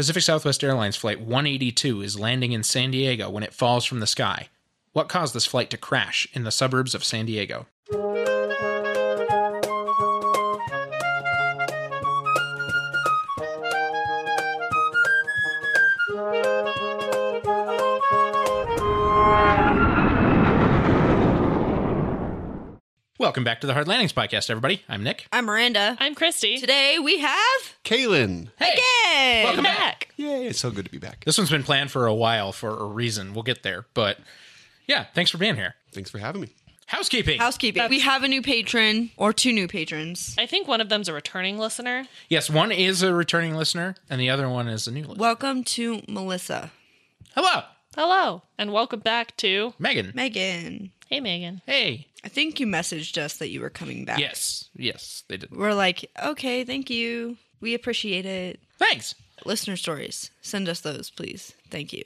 Pacific Southwest Airlines Flight 182 is landing in San Diego when it falls from the sky. What caused this flight to crash in the suburbs of San Diego? Welcome back to the Hard Landings Podcast, everybody. I'm Nick. I'm Miranda. I'm Christy. Today we have Kaylin. Hey, Yay! welcome back. back. Yay, it's so good to be back. This one's been planned for a while for a reason. We'll get there, but yeah, thanks for being here. Thanks for having me. Housekeeping. housekeeping. We have a new patron or two new patrons. I think one of them's a returning listener. yes, one is a returning listener, and the other one is a new listener. Welcome to Melissa, Hello, Hello, and welcome back to Megan. Megan. Hey Megan. Hey. I think you messaged us that you were coming back. Yes, yes, they did. We're like, okay, thank you. We appreciate it. Thanks. Listener stories. Send us those, please. Thank you.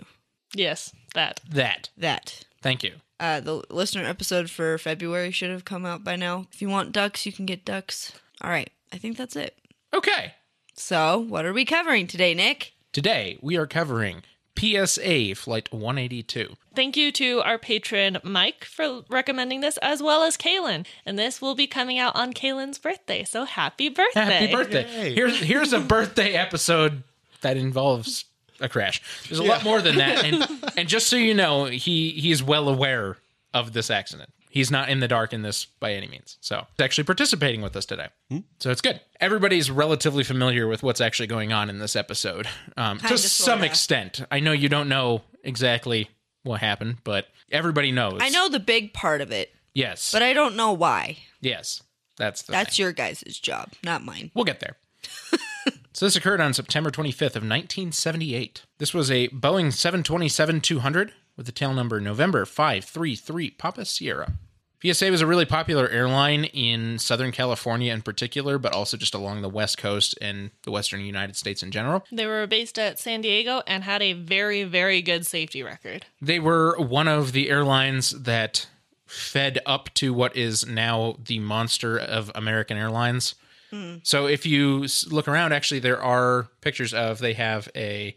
Yes, that. That. That. Thank you. Uh, the listener episode for February should have come out by now. If you want ducks, you can get ducks. All right. I think that's it. Okay. So, what are we covering today, Nick? Today we are covering PSA Flight 182. Thank you to our patron Mike for recommending this, as well as Kaylin. And this will be coming out on Kaylin's birthday. So happy birthday! Happy birthday. Yay. Here's here's a birthday episode that involves a crash. There's a lot more than that, and and just so you know, he he's well aware of this accident. He's not in the dark in this by any means. So he's actually participating with us today. So it's good. Everybody's relatively familiar with what's actually going on in this episode, um, to some extent. I know you don't know exactly what happened, but everybody knows. I know the big part of it, Yes. but I don't know why. yes. That's the That's thing. your guys' job, not mine. We'll get there. so this occurred on September 25th of 1978. This was a Boeing 727-200 with the tail number November 533 Papa Sierra. PSA was a really popular airline in Southern California in particular, but also just along the West Coast and the Western United States in general. They were based at San Diego and had a very, very good safety record. They were one of the airlines that fed up to what is now the monster of American Airlines. Hmm. So if you look around, actually, there are pictures of they have a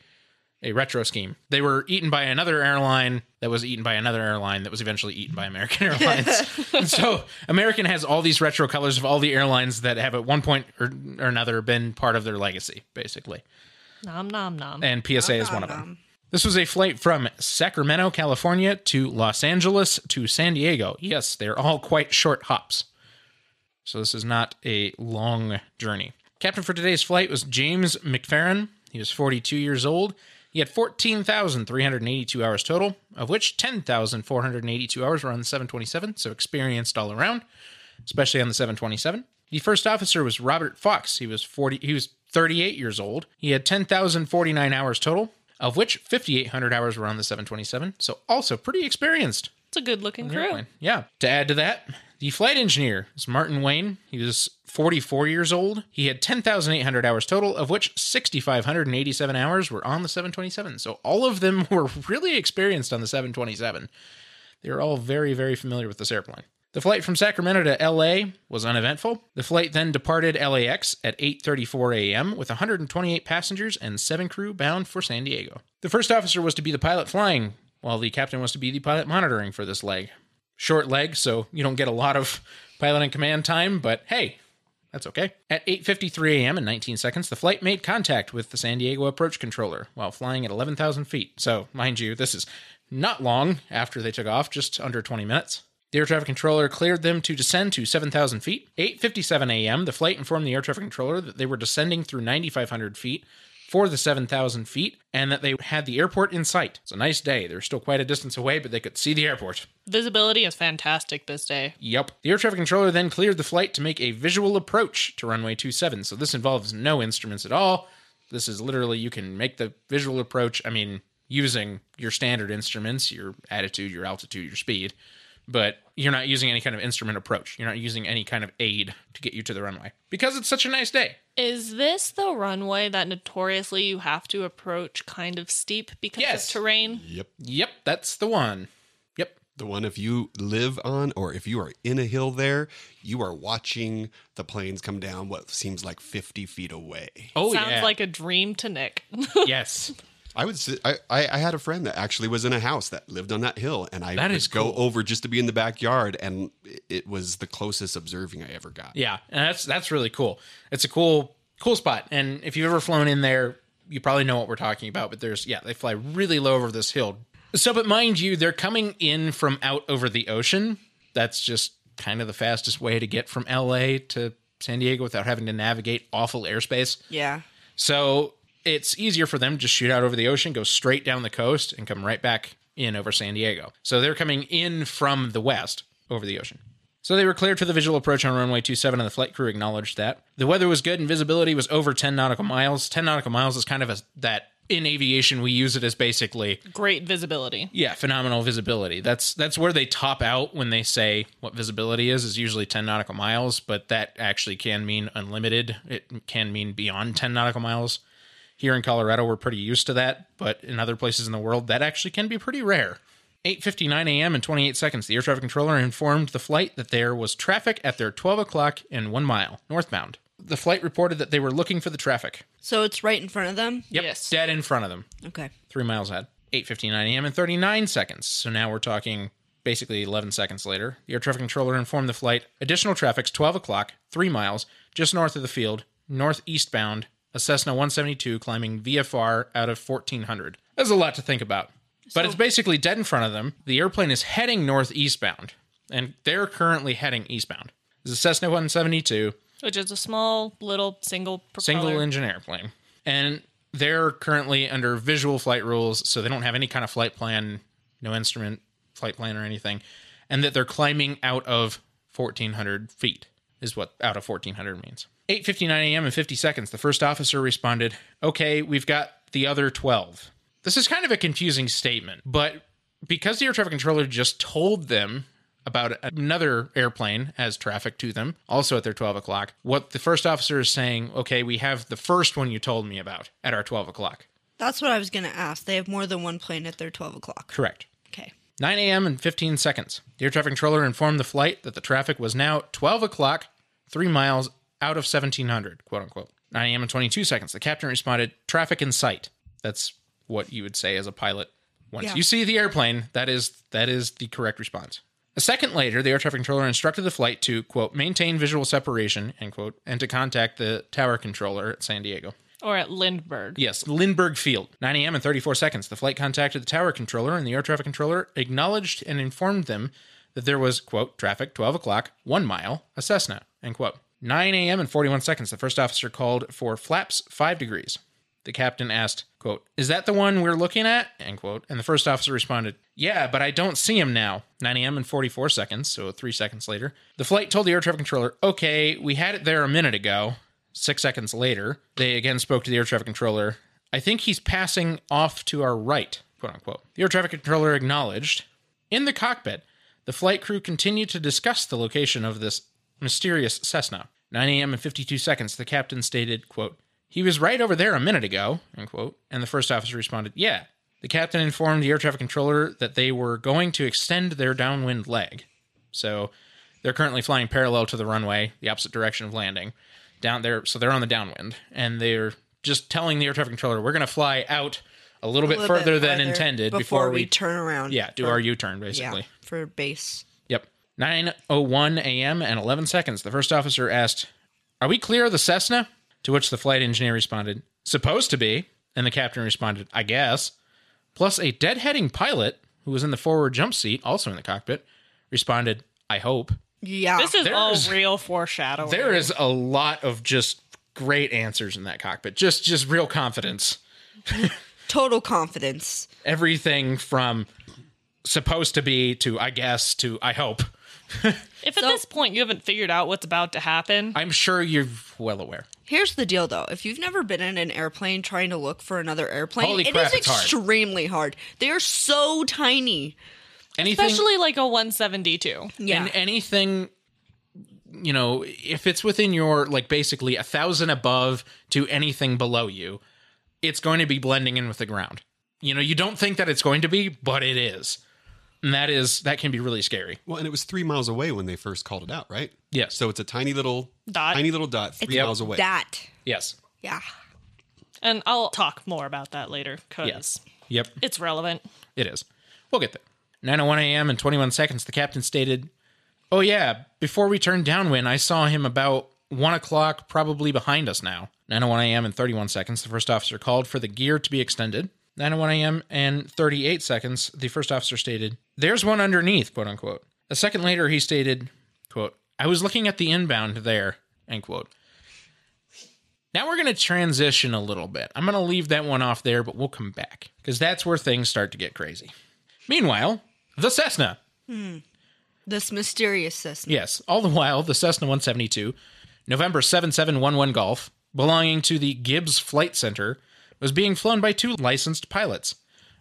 a retro scheme. They were eaten by another airline that was eaten by another airline that was eventually eaten by American Airlines. so American has all these retro colors of all the airlines that have at one point or, or another been part of their legacy, basically Nom nom nom. and PSA is one of them. This was a flight from Sacramento, California to Los Angeles to San Diego. Yes, they're all quite short hops. So this is not a long journey. Captain for today's flight was James McFeron. He was 42 years old. He had 14,382 hours total, of which 10,482 hours were on the 727, so experienced all around, especially on the 727. The first officer was Robert Fox. He was 40 he was 38 years old. He had 10,049 hours total, of which 5,800 hours were on the 727, so also pretty experienced. It's a good looking crew. Yeah. To add to that, the flight engineer is Martin Wahne. He was 44 years old. He had 10,800 hours total, of which 6,587 hours were on the 727. So all of them were really experienced on the 727. They were all very, very familiar with this airplane. The flight from Sacramento to LA was uneventful. The flight then departed LAX at 8:34 a.m. with 128 passengers and 7 crew bound for San Diego. The first officer was to be the pilot flying, while the captain was to be the pilot monitoring for this leg. Short leg, so you don't get a lot of pilot and command time, but hey, that's okay. At 8:53 a.m. in 19 seconds, the flight made contact with the San Diego approach controller while flying at 11,000 feet. So, mind you, this is not long after they took off, just under 20 minutes. The air traffic controller cleared them to descend to 7,000 feet. 8:57 a.m., the flight informed the air traffic controller that they were descending through 9,500 feet for the 7,000 feet and that they had the airport in sight. It's a nice day. They're still quite a distance away, but they could see the airport. Visibility is fantastic this day. Yep. The air traffic controller then cleared the flight to make a visual approach to runway 27. So this involves no instruments at all. This is literally you can make the visual approach, I mean, using your standard instruments, your attitude, your altitude, your speed, but you're not using any kind of instrument approach. You're not using any kind of aid to get you to the runway because it's such a nice day. Is this the runway that notoriously you have to approach kind of steep because Yes. of terrain? Yep. Yep, that's the one. Yep. The one if you live on or if you are in a hill there, you are watching the planes come down what seems like 50 feet away. Oh Sounds yeah. like a dream to Nick. yes. I would sit, I, I I had a friend that actually was in a house that lived on that hill and I That would is go cool. over just to be in the backyard and it was the closest observing I ever got. Yeah, and that's that's really cool. It's a cool cool spot, and if you've ever flown in there, you probably know what we're talking about. But there's yeah, they fly really low over this hill. So, but mind you, they're coming in from out over the ocean. That's just kind of the fastest way to get from LA to San Diego without having to navigate awful airspace. Yeah. So it's easier for them to just shoot out over the ocean, go straight down the coast, and come right back in over San Diego. So they're coming in from the west over the ocean. So they were cleared for the visual approach on runway 27, and the flight crew acknowledged that. The weather was good and visibility was over 10 nautical miles. 10 nautical miles is kind of a, that in aviation we use it as basically Great visibility. yeah, phenomenal visibility. That's that's where they top out when they say what visibility is is usually 10 nautical miles, but that actually can mean unlimited. It can mean beyond 10 nautical miles. Here in Colorado, we're pretty used to that, but in other places in the world, that actually can be pretty rare. 8:59 a.m. and 28 seconds, the air traffic controller informed the flight that there was traffic at their 12 o'clock and one mile northbound. The flight reported that they were looking for the traffic. So it's right in front of them? Yep, Yes. dead in front of them Okay. three miles ahead. 8:59 a.m. and 39 seconds. So now we're talking basically 11 seconds later. The air traffic controller informed the flight additional traffic's 12 o'clock, three miles just north of the field, northeastbound. A Cessna 172 climbing VFR out of 1400. There's a lot to think about, but it's basically dead in front of them. The airplane is heading northeastbound, and they're currently heading eastbound. It's a Cessna 172 Which is a small little single propeller. single engine airplane. And they're currently under visual flight rules, so they don't have any kind of flight plan, no instrument flight plan or anything, and that they're climbing out of 1400 feet is what out of 1400 means. 8:59 a.m. and 50 seconds, the first officer responded, "Okay, we've got the other 12." This is kind of a confusing statement, but because the air traffic controller just told them about another airplane as traffic to them, also at their 12 o'clock, what the first officer is saying, okay, we have the first one you told me about at our 12 o'clock. That's what I was going to ask. They have more than one plane at their 12 o'clock. Correct. Okay. 9 a.m. and 15 seconds. The air traffic controller informed the flight that the traffic was now 12 o'clock, three miles out of 1700, quote unquote. 9 a.m. and 22 seconds. The captain responded, traffic in sight. That's what you would say as a pilot. Once Yeah. you see the airplane, that is that is the correct response. A second later, the air traffic controller instructed the flight to, quote, maintain visual separation, end quote, and to contact the tower controller at San Diego. Or at Lindbergh. Yes, Lindbergh Field. 9 a.m. and 34 seconds. The flight contacted the tower controller, and the air traffic controller acknowledged and informed them that there was, quote, traffic 12 o'clock, one mile, a Cessna, end quote. 9 a.m. and 41 seconds. The first officer called for flaps 5 degrees. The captain asked, quote, Is that the one we're looking at? End quote. And the first officer responded, Yeah, but I don't see him now. 9 a.m. and 44 seconds, so three seconds later. The flight told the air traffic controller, Okay, we had it there a minute ago. Six seconds later, they again spoke to the air traffic controller. I think he's passing off to our right, quote unquote. The air traffic controller acknowledged. In the cockpit, the flight crew continued to discuss the location of this mysterious Cessna. 9 a.m. and 52 seconds, the captain stated, quote, He was right over there a minute ago, end quote. And the first officer responded, Yeah. The captain informed the air traffic controller that they were going to extend their downwind leg. So they're currently flying parallel to the runway, the opposite direction of landing. Down there, so they're on the downwind, and they're just telling the air traffic controller, "We're going to fly out a little bit A little bit further than intended before, before, we, turn around. yeah do for- our U-turn yeah, basically." for base. Yep. 9:01 a.m. and 11 seconds. The first officer asked, "Are we clear of the Cessna?" To which the flight engineer responded, "Supposed to be." And the captain responded, "I guess." Plus a deadheading pilot who was in the forward jump seat, also in the cockpit, responded, "I hope." Yeah. This is all real foreshadowing. There is a lot of just great answers in that cockpit. Just just real confidence. total confidence. Everything from supposed to be to I guess to I hope. If at this point you haven't figured out what's about to happen, I'm sure you're well aware. Here's the deal though. If you've never been in an airplane trying to look for another airplane, Holy it crap, is it's hard. extremely hard. They are so tiny. Anything especially like a 172. Yeah. and anything you know if it's within your like basically a thousand above to anything below you it's going to be blending in with the ground you know you don't think that it's going to be but it is And that is that can be really scary. Well, and it was three miles away when they first called it out, right? Yes. So it's a tiny little Dot. tiny little dot, three It's miles away. That. Yes. Yeah. And I'll talk more about that later because Yes. Yep. it's relevant. It is. We'll get there. 9:01 a.m. and 21 seconds. The captain stated, "Oh yeah, before we turned downwind, I saw him about one o'clock, probably behind us now." 9:01 a.m. and 31 seconds. The first officer called for the gear to be extended. 9:01 a.m. and 38 seconds. The first officer stated, "There's one underneath," quote unquote. A second later, he stated, "quote I was looking at the inbound there." End quote. Now we're going to transition a little bit. I'm going to leave that one off there, but we'll come back because that's where things start to get crazy. Meanwhile, the Cessna. Hmm. This mysterious Cessna. Yes, all the while, the Cessna 172, November 7711 Golf, belonging to the Gibbs Flight Center, was being flown by two licensed pilots.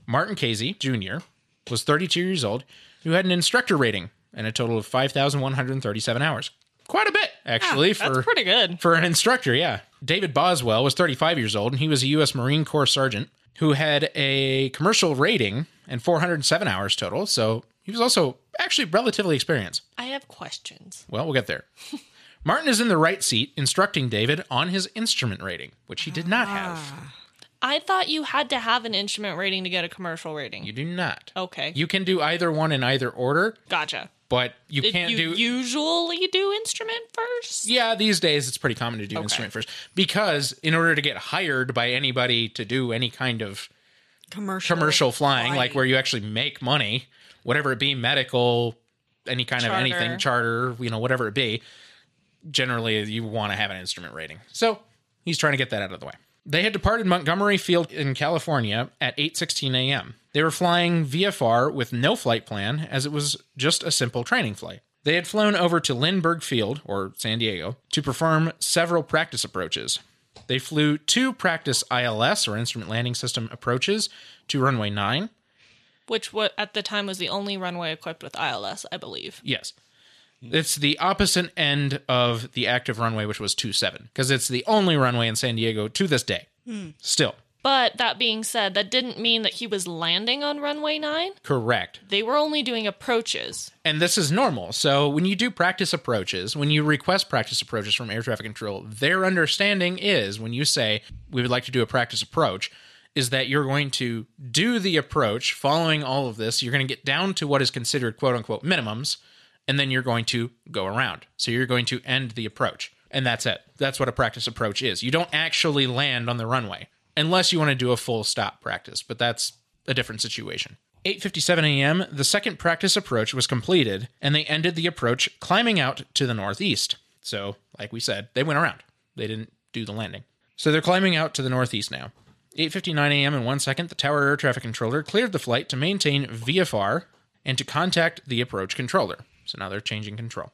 Martin Kazy, Jr., was 32 years old, who had an instructor rating and a total of 5,137 hours. Quite a bit, actually, ah, for That's pretty good. for an instructor, yeah. David Boswell was 35 years old, and he was a U.S. Marine Corps sergeant who had a commercial rating and 407 hours total. So he was also actually relatively experienced. I have questions. Well, we'll get there. Martin is in the right seat instructing David on his instrument rating, which he did not have. Ah. I thought you had to have an instrument rating to get a commercial rating. You do not. okay. You can do either one in either order, gotcha. but you Did can't you do. usually do instrument first? Yeah, these days it's pretty common to do instrument first because in order to get hired by anybody to do any kind of Commercial. commercial flying, like where you actually make money, whatever it be, medical, any kind of anything, charter, you know, whatever it be, generally you want to have an instrument rating. So he's trying to get that out of the way. They had departed Montgomery Field in California at 8:16 a.m. They were flying VFR with no flight plan as it was just a simple training flight. They had flown over to Lindbergh Field or San Diego to perform several practice approaches. They flew two practice ILS or instrument landing system approaches to runway 9 Which what at the time was the only runway equipped with ILS, I believe. Yes. It's the opposite end of the active runway, which was 27, because it's the only runway in San Diego to this day. Hmm. Still. But that being said, that didn't mean that he was landing on runway 9. Correct. They were only doing approaches. And this is normal. So when you do practice approaches, when you request practice approaches from air traffic control, their understanding is when you say, we would like to do a practice approach, is that you're going to do the approach following all of this. You're going to get down to what is considered quote unquote minimums, and then you're going to go around. So you're going to end the approach. And that's it. That's what a practice approach is. You don't actually land on the runway unless you want to do a full stop practice, but that's a different situation. 8:57 a.m. the second practice approach was completed and they ended the approach climbing out to the northeast. So, like we said, they went around. They didn't do the landing. So they're climbing out to the northeast now. 8:59 a.m. in 1 second the tower air traffic controller cleared the flight to maintain VFR and to contact the approach controller. So now they're changing control.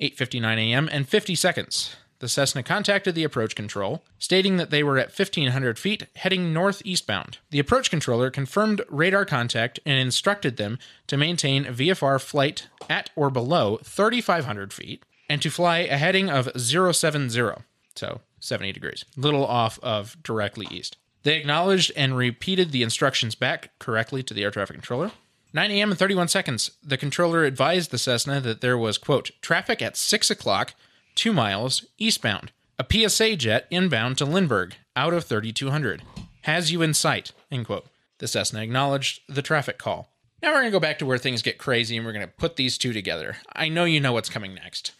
8:59 a.m. and 50 seconds. The Cessna contacted the approach control, stating that they were at 1500 feet heading northeastbound. The approach controller confirmed radar contact and instructed them to maintain VFR flight at or below 3500 feet and to fly a heading of 070, so 70 degrees, little off of directly east. They acknowledged and repeated the instructions back correctly to the air traffic controller. 9 a.m. and 31 seconds, the controller advised the Cessna that there was, quote, traffic at 6 o'clock, 2 miles eastbound. A PSA jet inbound to Lindbergh, out of 3200. Has you in sight, end quote. The Cessna acknowledged the traffic call. Now we're going to go back to where things get crazy and we're going to put these two together. I know you know what's coming next.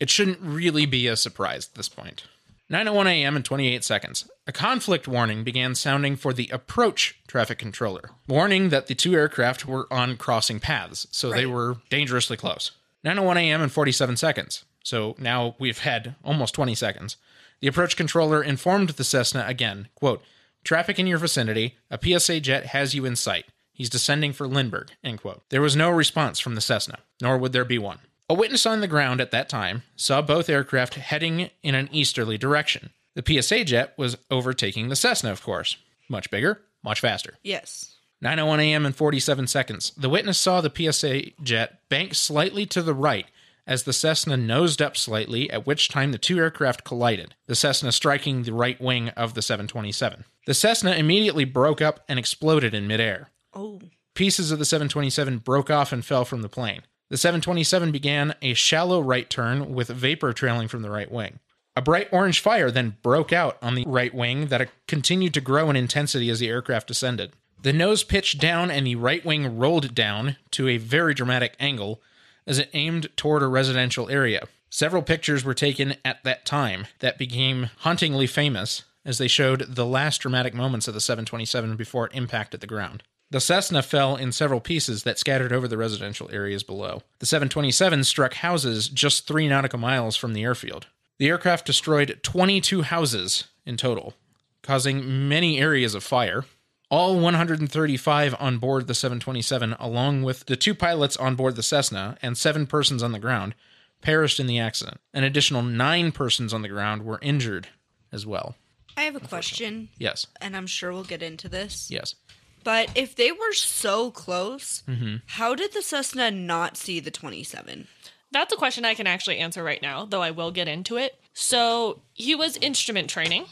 It shouldn't really be a surprise at this point. 9:01 a.m. and 28 seconds. A conflict warning began sounding for the approach traffic controller, warning that the two aircraft were on crossing paths, so they were dangerously close. 9:01 a.m. and 47 seconds. So now we've had almost 20 seconds. The approach controller informed the Cessna again, quote, "Traffic in your vicinity. A PSA jet has you in sight. He's descending for Lindbergh." End quote. There was no response from the Cessna, nor would there be one. A witness on the ground at that time saw both aircraft heading in an easterly direction. The PSA jet was overtaking the Cessna, of course. Much bigger, much faster. Yes. 9:01 a.m. and 47 seconds. The witness saw the PSA jet bank slightly to the right as the Cessna nosed up slightly, at which time the two aircraft collided, the Cessna striking the right wing of the 727. The Cessna immediately broke up and exploded in midair. Oh. pieces of the 727 broke off and fell from the plane. The 727 began a shallow right turn with vapor trailing from the right wing. A bright orange fire then broke out on the right wing that continued to grow in intensity as the aircraft descended. The nose pitched down and the right wing rolled down to a very dramatic angle as it aimed toward a residential area. Several pictures were taken at that time that became hauntingly famous as they showed the last dramatic moments of the 727 before it impacted the ground. The Cessna fell in several pieces that scattered over the residential areas below. The 727 struck houses just three nautical miles from the airfield. The aircraft destroyed 22 houses in total, causing many areas of fire. All 135 on board the 727, along with the two pilots on board the Cessna and seven persons on the ground, perished in the accident. An additional nine persons on the ground were injured as well. I have a question, Yes, and I'm sure we'll get into this. yes. But if they were so close, Mm-hmm. how did the Cessna not see the 27? That's a question I can actually answer right now, though I will get into it. So he was instrument training.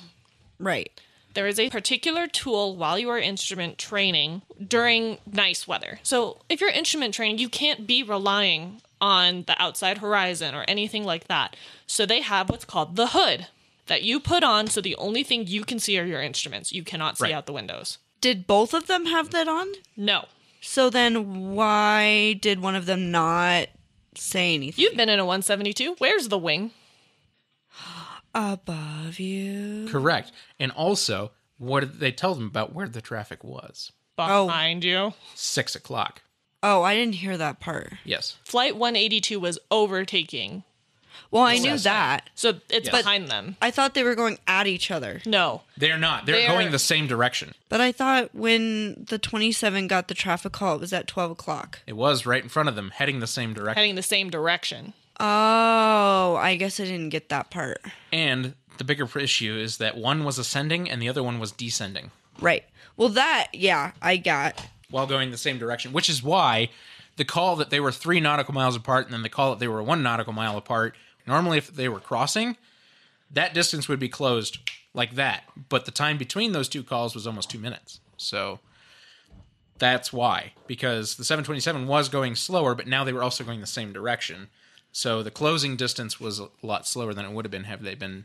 Right. There is a particular tool while you are instrument training during nice weather. So if you're instrument training, you can't be relying on the outside horizon or anything like that. So they have what's called the hood that you put on so the only thing you can see are your instruments. You cannot see Right. out the windows. Did both of them have that on? No. So then why did one of them not say anything? You've been in a 172. Where's the wing? Above you. Correct. And also, what did they tell them about where the traffic was? Oh. Behind you. Six o'clock. Oh, I didn't hear that part. Yes. Flight 182 was overtaking. Well, I knew that. So it's Yes. behind them. I thought they were going at each other. No. They're not. They're, They're- going the same direction. But I thought when the 27 got the traffic call, it was at 12 o'clock. It was right in front of them, heading the same direction. Heading the same direction. Oh, I guess I didn't get that part. And the bigger issue is that one was ascending and the other one was descending Right. Well, that, yeah, I got. while going the same direction, which is why the call that they were three nautical miles apart and then the call that they were one nautical mile apart, normally if they were crossing, that distance would be closed like that. But the time between those two calls was almost two minutes. So that's why. Because the 727 was going slower, but now they were also going the same direction. So the closing distance was a lot slower than it would have been had they been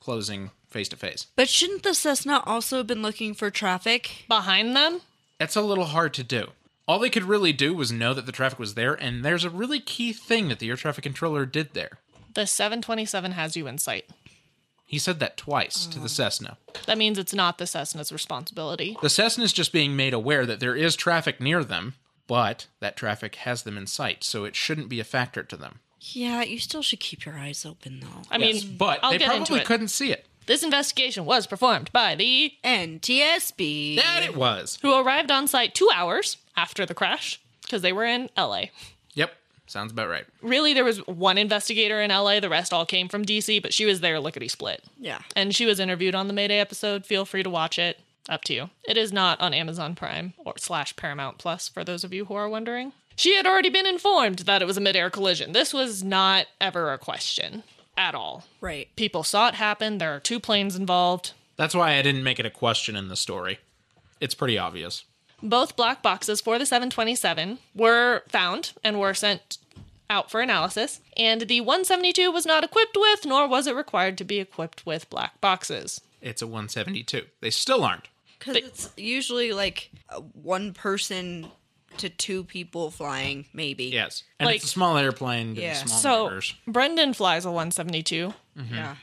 closing face to face. But shouldn't the Cessna also have been looking for traffic? Behind them? That's a little hard to do. All they could really do was know that the traffic was there, and there's a really key thing that the air traffic controller did there. The 727 has you in sight. He said that twice to the um, Cessna. That means it's not the Cessna's responsibility. The Cessna is just being made aware that there is traffic near them, but that traffic has them in sight, so it shouldn't be a factor to them. Yeah, you still should keep your eyes open, though. I Yes, mean, but I'll they get into probably it. couldn't see it. This investigation was performed by the NTSB. That it was. who arrived on site two hours after the crash because they were in LA. Yep, sounds about right. Really, there was one investigator in LA. The rest all came from DC, but she was there lickety split. Yeah. And she was interviewed on the Mayday episode. Feel free to watch it. Up to you. It is not on Amazon Prime or slash Paramount Plus for those of you who are wondering. She had already been informed that it was a midair collision. This was not ever a question at all. Right. People saw it happen. There are two planes involved. That's why I didn't make it a question in the story. It's pretty obvious. Both black boxes for the 727 were found and were sent out for analysis, and the 172 was not equipped with, nor was it required to be equipped with black boxes. It's a 172. They still aren't. Because it's usually like one person to two people flying, maybe. Yes. And Like- it's a small airplane Yeah. small So, numbers. Brendan flies a 172. Mm-hmm. Yeah.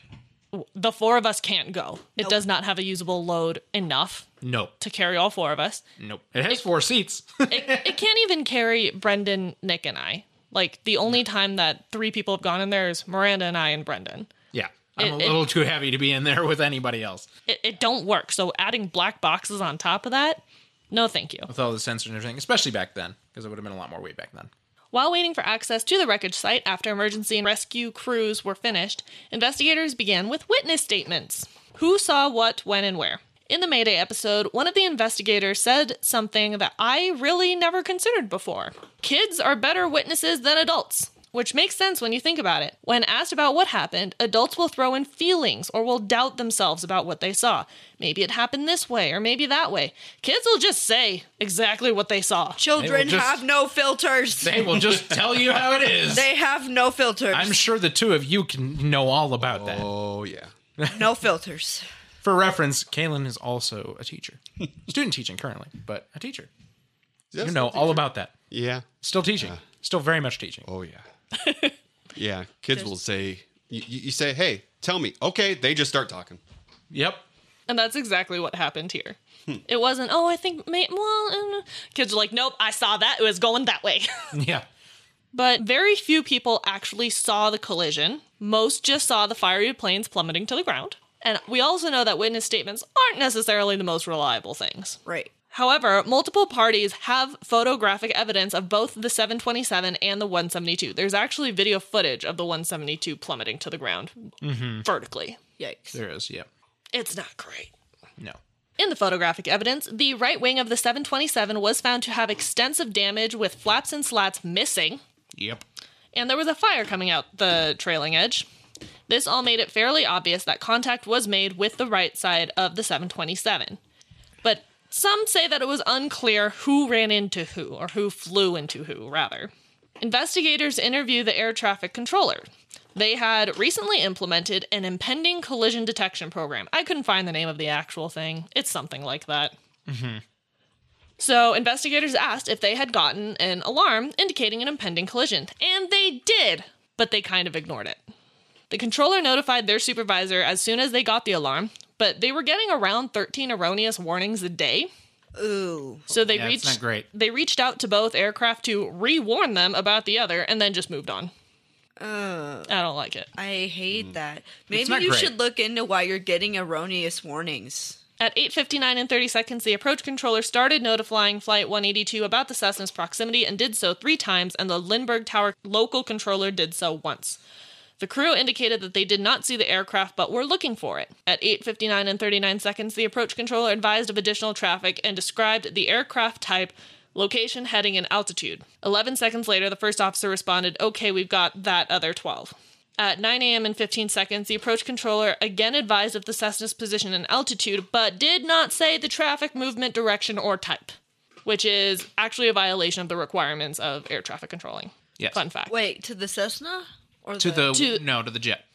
The four of us can't go. It does not have a usable load enough Nope. to carry all four of us. Nope. It has four seats. It, it can't even carry Brendan, Nick, and I. Like, the only time that three people have gone in there is Miranda and I and Brendan. yeah. I'm It- a it- little too heavy to be in there with anybody else. It, it don't work. So, adding black boxes on top of that, no thank you. With all the sensors and everything, especially back then, because it would have been a lot more weight back then. While waiting for access to the wreckage site after emergency and rescue crews were finished, investigators began with witness statements. Who saw what, when, and where? In the Mayday episode, one of the investigators said something that I really never considered before. Kids are better witnesses than adults. Which makes sense when you think about it. When asked about what happened, adults will throw in feelings or will doubt themselves about what they saw. Maybe it happened this way or maybe that way. Kids will just say exactly what they saw. Children just- have no filters. They will just tell you how it is. They have no filters. I'm sure the two of you can know all about that. Oh yeah. no filters. For reference, Kaylin is also a teacher, student teaching currently, but a teacher. Yes, You know all about that. Yeah. Still teaching. Still very much teaching. Oh yeah. Yeah. Kids will say you, you you say, "Hey, tell me." Okay, they just start talking. Yep. And that's exactly what happened here. It wasn't, oh, I think, may- well, uh, kids are like, nope, I saw that. It was going that way. Yeah. But very few people actually saw the collision. Most just saw the fiery planes plummeting to the ground. And we also know that witness statements aren't necessarily the most reliable things. Right. However, multiple parties have photographic evidence of both the 727 and the 172. There's actually video footage of the 172 plummeting to the ground mm-hmm. vertically. Yikes. There is. Yep. It's not great. No. In the photographic evidence, the right wing of the 727 was found to have extensive damage with flaps and slats missing, Yep. and there was a fire coming out the trailing edge. This all made it fairly obvious that contact was made with the right side of the 727. Some say that it was unclear who ran into who, or who flew into who, rather. Investigators interview the air traffic controller. They had recently implemented an impending collision detection program. I couldn't find the name of the actual thing. It's something like that. Mm-hmm. So, investigators asked if they had gotten an alarm indicating an impending collision, and they did, but they kind of ignored it. The controller notified their supervisor as soon as they got the alarm, but they were getting around 13 erroneous warnings a day. Ooh. So they Yeah, reached not great. they reached out to both aircraft to re-warn them about the other and then just moved on. Uh, I don't like it. I hate that. Maybe you great. should look into why you're getting erroneous warnings. At 8:59 and 30 seconds, the approach controller started notifying Flight 182 about the Cessna's proximity and did so three times, and the Lindbergh Tower local controller did so once. The crew indicated that they did not see the aircraft but were looking for it. At 8:59 and 39 seconds, the approach controller advised of additional traffic and described the aircraft type, location, heading, and altitude. 11 seconds later, the first officer responded, "Okay, we've got that other 12." At 9 a.m. and 15 seconds, the approach controller again advised of the Cessna's position and altitude, but did not say the traffic movement direction or type, which is actually a violation of the requirements of air traffic controlling. Yes. Fun fact. Wait, to the Cessna or To the To- no to the jet.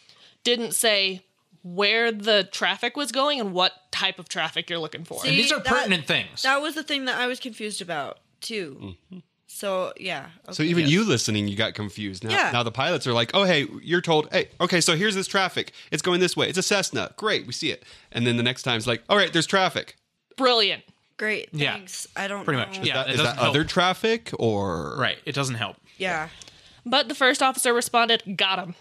Didn't say where the traffic was going and what type of traffic you're looking for. See, And these are that- pertinent things. That was the thing that I was confused about too. Mm-hmm. So yeah. So okay. even you listening, you got confused. Now, Yeah. now the pilots are like, "Oh, hey, you're told, hey, okay, so here's this traffic. It's going this way. It's a Cessna. Great, we see it." And then the next time it's like, "All right, there's traffic." Brilliant. great. Yeah. Thanks. I don't Pretty know. much. Is Yeah, that, that help. other traffic or Right. It doesn't help. Yeah. But the first officer responded, Got him.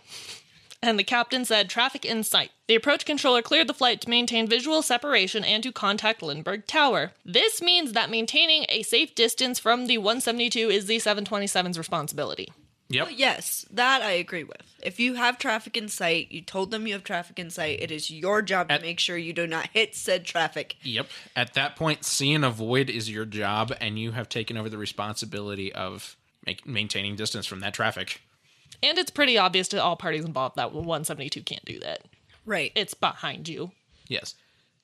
And the captain said, Traffic in sight. The approach controller cleared the flight to maintain visual separation and to contact Lindbergh Tower. This means that maintaining a safe distance from the 172 is the 727's responsibility. Yep. But yes, that I agree with. If you have traffic in sight, you told them you have traffic in sight, it is your job At- to make sure you do not hit said traffic. Yep. At that point, see and avoid is your job, and you have taken over the responsibility of make, maintaining distance from that traffic. And it's pretty obvious to all parties involved that 172 can't do that. Right. It's behind you. Yes.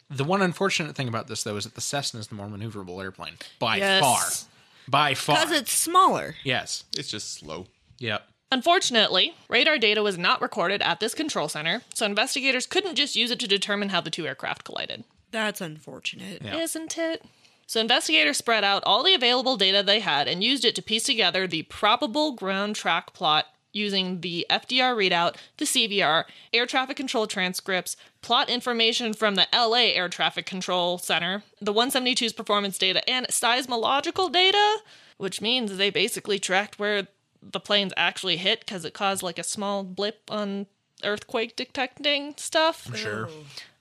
The one unfortunate thing about this, though, is that the Cessna is the more maneuverable airplane by Yes. far. By far. Because it's smaller. yes. it's just slow? Yep. Unfortunately, radar data was not recorded at this control center, so investigators couldn't just use it to determine how the two aircraft collided. That's unfortunate. Yeah. Isn't it? So investigators spread out all the available data they had and used it to piece together the probable ground track plot using the FDR readout, the CVR, air traffic control transcripts, plot information from the LA Air Traffic Control Center, the 172's performance data, and seismological data, which means they basically tracked where the planes actually hit because it caused like a small blip on earthquake detecting stuff. Sure.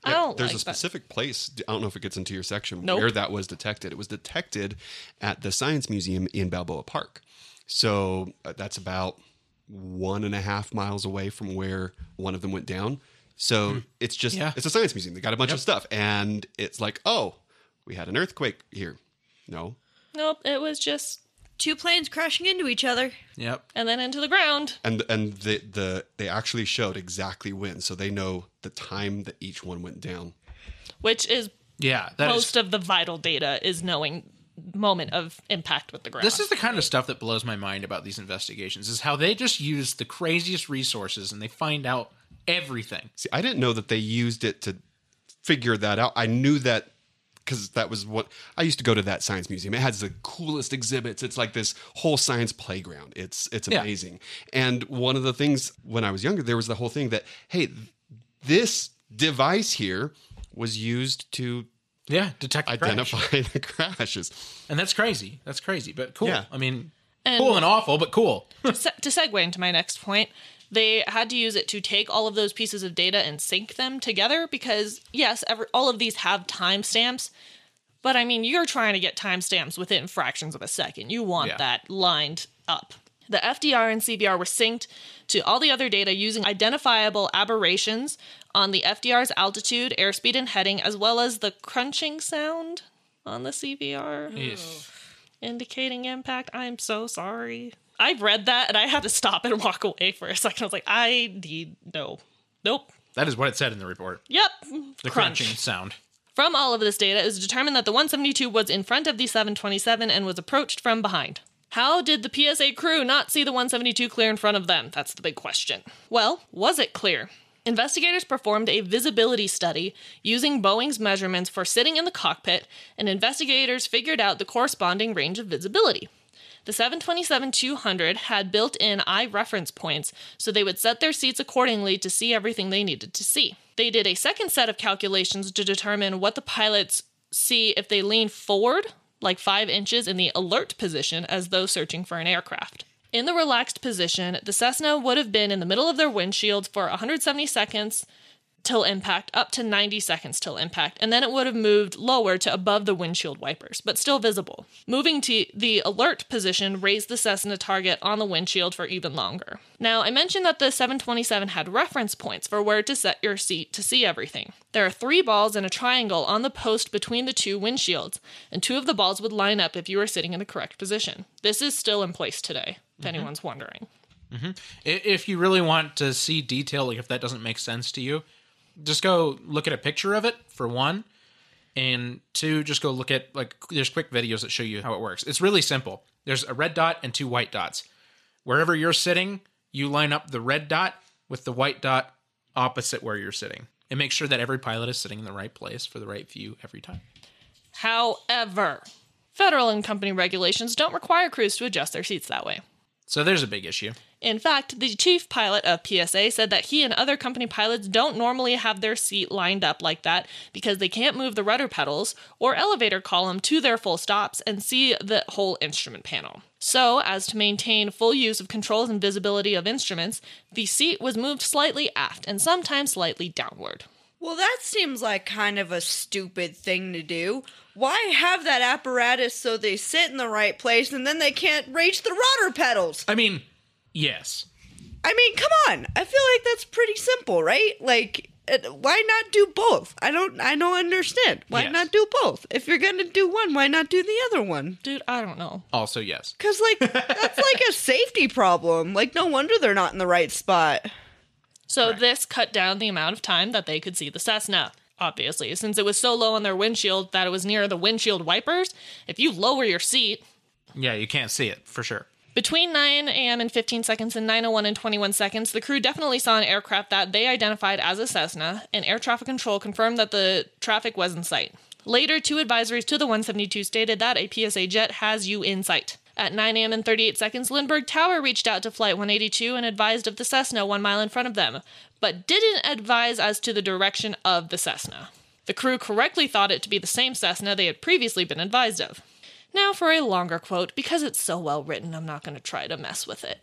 I don't There's like a that. specific place. I don't know if it gets into your section Nope. where that was detected. It was detected at the Science Museum in Balboa Park. So uh, that's about one and a half miles away from where one of them went down. So it's just Yeah. it's a science museum. They got a bunch of stuff, and it's like, oh, we had an earthquake here. No, Nope, it was just Two planes crashing into each other. Yep. and then into the ground. and and the the they actually showed exactly when, so they know the time that each one went down. which is Yeah. That is. most of the vital data is knowing moment of impact with the ground. This is the kind of stuff that blows my mind about these investigations is how they just use the craziest resources and they find out everything. See, I didn't know that they used it to figure that out. I knew that because that was what I used to go to that science museum. It has the coolest exhibits. It's like this whole science playground. It's it's Yeah. amazing. And one of the things when I was younger, there was the whole thing that hey, this device here was used to Yeah, detect the crash. identify the crashes. And that's crazy. That's crazy, but cool. Yeah. I mean, And- cool and awful, but cool. Se- to segue into my next point, they had to use it to take all of those pieces of data and sync them together because, yes, every, all of these have timestamps. But I mean, you're trying to get timestamps within fractions of a second. You want Yeah. that lined up. The FDR and CVR were synced to all the other data using identifiable aberrations on the FDR's altitude, airspeed, and heading, as well as the crunching sound on the CVR Yes. indicating impact. I'm so sorry. I read that and I had to stop and walk away for a second. I was like, I need no. Nope. That is what it said in the report. Yep. The Crunch. crunching sound. From all of this data, it was determined that the 172 was in front of the 727 and was approached from behind. How did the PSA crew not see the 172 clear in front of them? That's the big question. Well, was it clear? Investigators performed a visibility study using Boeing's measurements for sitting in the cockpit, and investigators figured out the corresponding range of visibility. The 727 200 had built in eye reference points, so they would set their seats accordingly to see everything they needed to see. They did a second set of calculations to determine what the pilots see if they lean forward, like five inches in the alert position, as though searching for an aircraft. In the relaxed position, the Cessna would have been in the middle of their windshield for 170 seconds till impact, up to 90 seconds till impact, and then it would have moved lower to above the windshield wipers, but still visible. Moving to the alert position raised the Cessna target on the windshield for even longer. Now, I mentioned that the 727 had reference points for where to set your seat to see everything. There are three balls in a triangle on the post between the two windshields, and two of the balls would line up if you were sitting in the correct position. This is still in place today, if mm-hmm. anyone's wondering. Mm-hmm. I- If you really want to see detail, like if that doesn't make sense to you, just go look at a picture of it for one, and two, just go look at like there's quick videos that show you how it works. It's really simple. There's a red dot and two white dots. Wherever you're sitting, you line up the red dot with the white dot opposite where you're sitting. And make sure that every pilot is sitting in the right place for the right view every time. However, federal and company regulations don't require crews to adjust their seats that way. So there's a big issue. In fact, the chief pilot of PSA said that he and other company pilots don't normally have their seat lined up like that because they can't move the rudder pedals or elevator column to their full stops and see the whole instrument panel. So, as to maintain full use of controls and visibility of instruments, the seat was moved slightly aft and sometimes slightly downward. Well, that seems like kind of a stupid thing to do. Why have that apparatus so they sit in the right place and then they can't reach the rudder pedals? I mean, yes. I mean, come on. I feel like that's pretty simple, right? Like, why not do both? I don't. I don't understand. Why Yes. not do both? If you're gonna do one, why not do the other one? Dude, I don't know. Also, yes. Cause like that's like a safety problem. Like, no wonder they're not in the right spot. So this cut down the amount of time that they could see the Cessna. Obviously, since it was so low on their windshield that it was near the windshield wipers, if you lower your seat Yeah, you can't see it for sure. between 9 a.m. and 15 seconds and 9:01 and 21 seconds, the crew definitely saw an aircraft that they identified as a Cessna, and air traffic control confirmed that the traffic was in sight. Later, two advisories to the 172 stated that a PSA jet has you in sight. At 9 a.m. and 38 seconds, Lindbergh Tower reached out to Flight 182 and advised of the Cessna one mile in front of them, but didn't advise as to the direction of the Cessna. The crew correctly thought it to be the same Cessna they had previously been advised of. Now for a longer quote, because it's so well written, I'm not going to try to mess with it.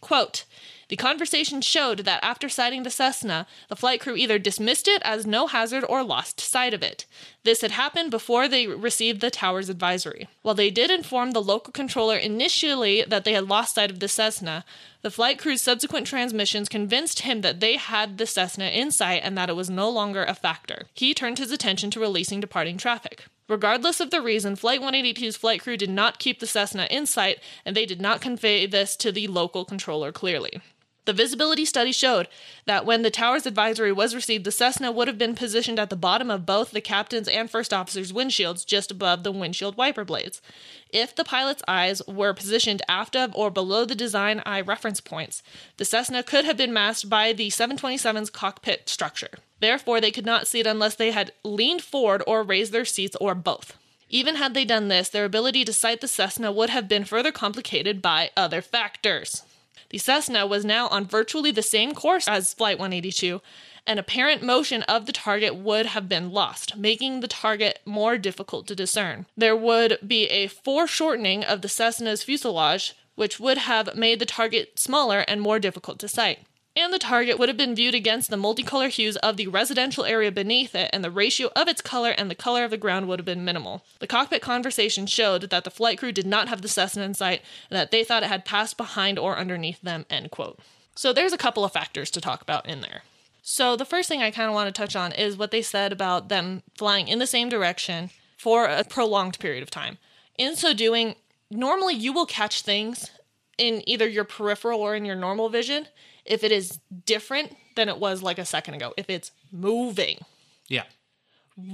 Quote The conversation showed that after sighting the Cessna, the flight crew either dismissed it as no hazard or lost sight of it. This had happened before they received the tower's advisory. While they did inform the local controller initially that they had lost sight of the Cessna, the flight crew's subsequent transmissions convinced him that they had the Cessna in sight and that it was no longer a factor. He turned his attention to releasing departing traffic. Regardless of the reason, Flight 182's flight crew did not keep the Cessna in sight, and they did not convey this to the local controller clearly. The visibility study showed that when the tower's advisory was received, the Cessna would have been positioned at the bottom of both the captain's and first officer's windshields, just above the windshield wiper blades. If the pilot's eyes were positioned aft of or below the design eye reference points, the Cessna could have been masked by the 727's cockpit structure. Therefore, they could not see it unless they had leaned forward or raised their seats or both. Even had they done this, their ability to sight the Cessna would have been further complicated by other factors. The Cessna was now on virtually the same course as Flight 182, and apparent motion of the target would have been lost, making the target more difficult to discern. There would be a foreshortening of the Cessna's fuselage, which would have made the target smaller and more difficult to sight. And the target would have been viewed against the multicolor hues of the residential area beneath it, and the ratio of its color and the color of the ground would have been minimal. The cockpit conversation showed that the flight crew did not have the Cessna in sight, and that they thought it had passed behind or underneath them, end quote. So there's a couple of factors to talk about in there. So the first thing I kind of want to touch on is what they said about them flying in the same direction for a prolonged period of time. In so doing, normally you will catch things in either your peripheral or in your normal vision if it is different than it was like a second ago, if it's moving. Yeah.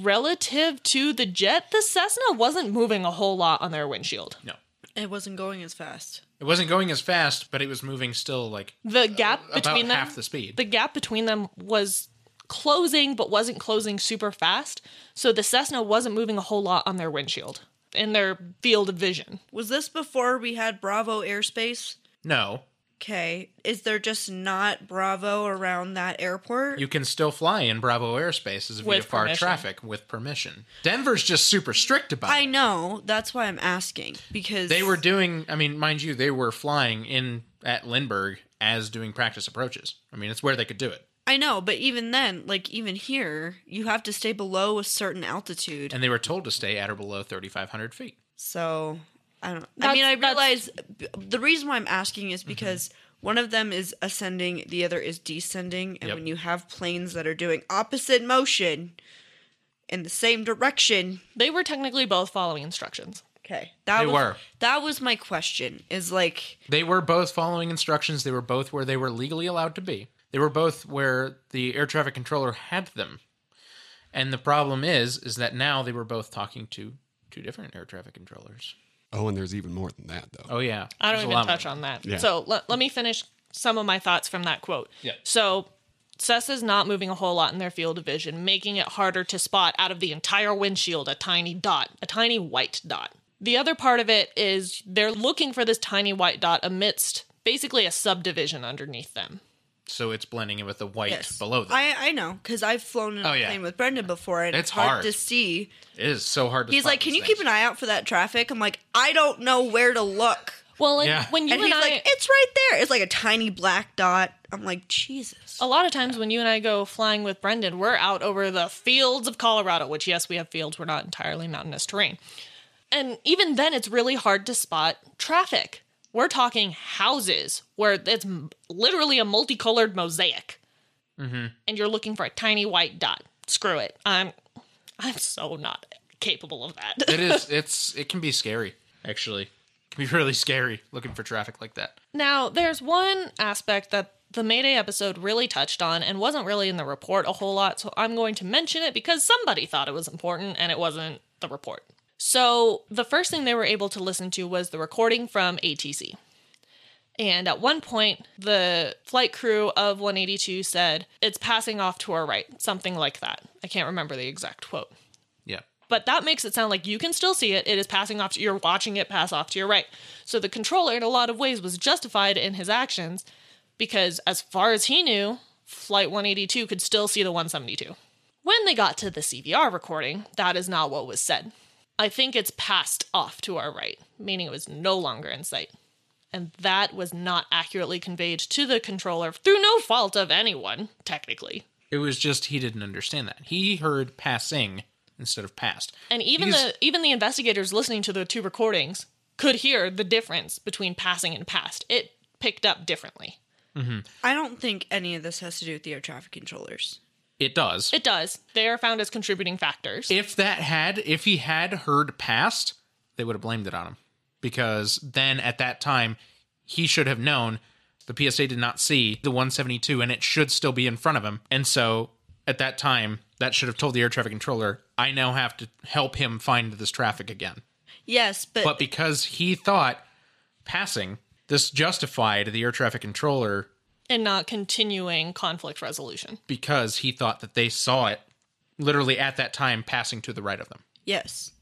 Relative to the jet, the Cessna wasn't moving a whole lot on their windshield. No. It wasn't going as fast. It wasn't going as fast, but it was moving still like The gap about between them half the speed. the gap between them was closing but wasn't closing super fast. So the Cessna wasn't moving a whole lot on their windshield in their field of vision. Was this before we had Bravo airspace? no. Okay. Is there just not Bravo around that airport? You can still fly in Bravo airspace as With VFR permission. traffic with permission. Denver's just super strict about I it. know. That's why I'm asking because They were doing, I mean, mind you, they were flying in at Lindbergh as doing practice approaches. I mean, it's where they could do it. I know, but even then, like even here, you have to stay below a certain altitude. And they were told to stay at or below 3,500 feet. So I don't. I mean, I realize the reason why I'm asking is Mm-hmm. because one of them is ascending, the other is descending, and Yep. when you have planes that are doing opposite motion in the same direction, They were technically both following instructions. okay, that They was, were. That was my question. Is like They were both following instructions. They were both where they were legally allowed to be. They were both where the air traffic controller had them. And the problem is, is that now they were both talking to two different air traffic controllers. Oh, and there's even more than that, though. Oh yeah, I don't There's a even lot touch more. on that. Yeah. So let, let me finish some of my thoughts from that quote. Yeah. So Cessna's not moving a whole lot in their field of vision, making it harder to spot out of the entire windshield a tiny dot, a tiny white dot. The other part of it is they're looking for this tiny white dot amidst basically a subdivision underneath them. So it's blending in with the white yes, below them. I I know because I've flown in Oh, a yeah. plane with Brendan before, and It's it's, hard, hard. to see. it is so hard to. He's spot like, "Can these you keep an eye out for that traffic?" I'm like, "I don't know where to look." Well, and Yeah. when you and and, he's I, like, "It's right there." It's like a tiny black dot. I'm like, Jesus. a lot of times when you and I go flying with Brendan, we're out over the fields of Colorado, which, yes, we have fields. We're not entirely mountainous terrain. And even then, it's really hard to spot traffic. We're talking houses where it's literally a multicolored mosaic. Mm-hmm. And you're looking for a tiny white dot. Screw it. I'm, I'm so not capable of that. it is. It's. It can be scary. Actually, it can be really scary looking for traffic like that. Now, there's one aspect that the Mayday episode really touched on and wasn't really in the report a whole lot, so I'm going to mention it because somebody thought it was important and it wasn't the report. So, the first thing they were able to listen to was the recording from ATC. And at one point, the flight crew of 182 said, It's passing off to our right, something like that. I can't remember the exact quote Yeah. but that makes it sound like you can still see it. It is passing off to you're watching it pass off to your right. So the controller, in a lot of ways, was justified in his actions because, as far as he knew, Flight 182 could still see the 172. When they got to the CVR recording, that is not what was said. I think it's passed off to our right, meaning it was no longer in sight. And that was not accurately conveyed to the controller through no fault of anyone, technically. It was just he didn't understand that. He heard passing instead of past. And even He's- the even the investigators listening to the two recordings could hear the difference between passing and past. It picked up differently. Mm-hmm. I don't think any of this has to do with the air traffic controllers. It does. It does. They are found as contributing factors. if that had if he had heard past, they would have blamed it on him. Because then at that time, he should have known the PSA did not see the 172 and it should still be in front of him. And so at that time, that should have told the air traffic controller, I now have to help him find this traffic again. Yes, but, But because he thought passing, this justified the air traffic controller and not continuing conflict resolution. because he thought that they saw it literally at that time passing to the right of them. yes.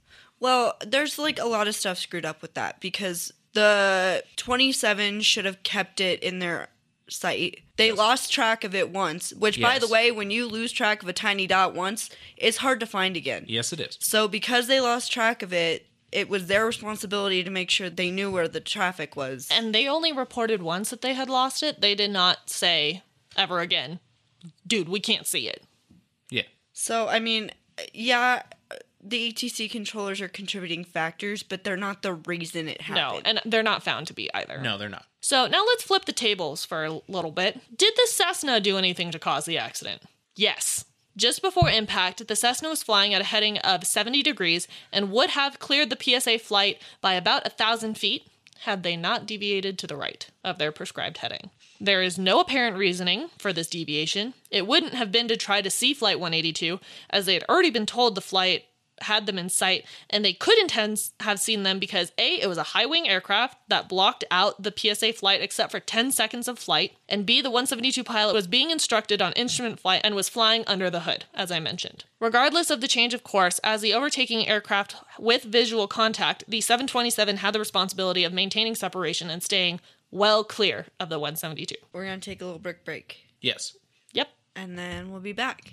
Well, there's like a lot of stuff screwed up with that because the 27 should have kept it in their sight. They lost track of it once, which, by the way, when you lose track of a tiny dot once, it's hard to find again. Yes, it is. So, because they lost track of it, it was their responsibility to make sure they knew where the traffic was. And they only reported once that they had lost it. They did not say ever again, dude, we can't see it. Yeah. So, I mean, yeah, the ATC controllers are contributing factors, but they're not the reason it No, happened. and they're not found to be either. No, they're not. So now let's flip the tables for a little bit. Did the Cessna do anything to cause the accident? Yes. Just before impact, the Cessna was flying at a heading of 70 degrees and would have cleared the PSA flight by about a thousand feet had they not deviated to the right of their prescribed heading. There is no apparent reasoning for this deviation. It wouldn't have been to try to see Flight 182, as they had already been told the flight had them in sight, and they couldn't have have seen them because A, it was a high wing aircraft that blocked out the PSA flight except for 10 seconds of flight, and B, the 172 pilot was being instructed on instrument flight and was flying under the hood, as I mentioned. Regardless of the change of course, as the overtaking aircraft with visual contact, the 727 had the responsibility of maintaining separation and staying well clear of the 172. We're going to take a little break break, Yes. Yep. and then we'll be back.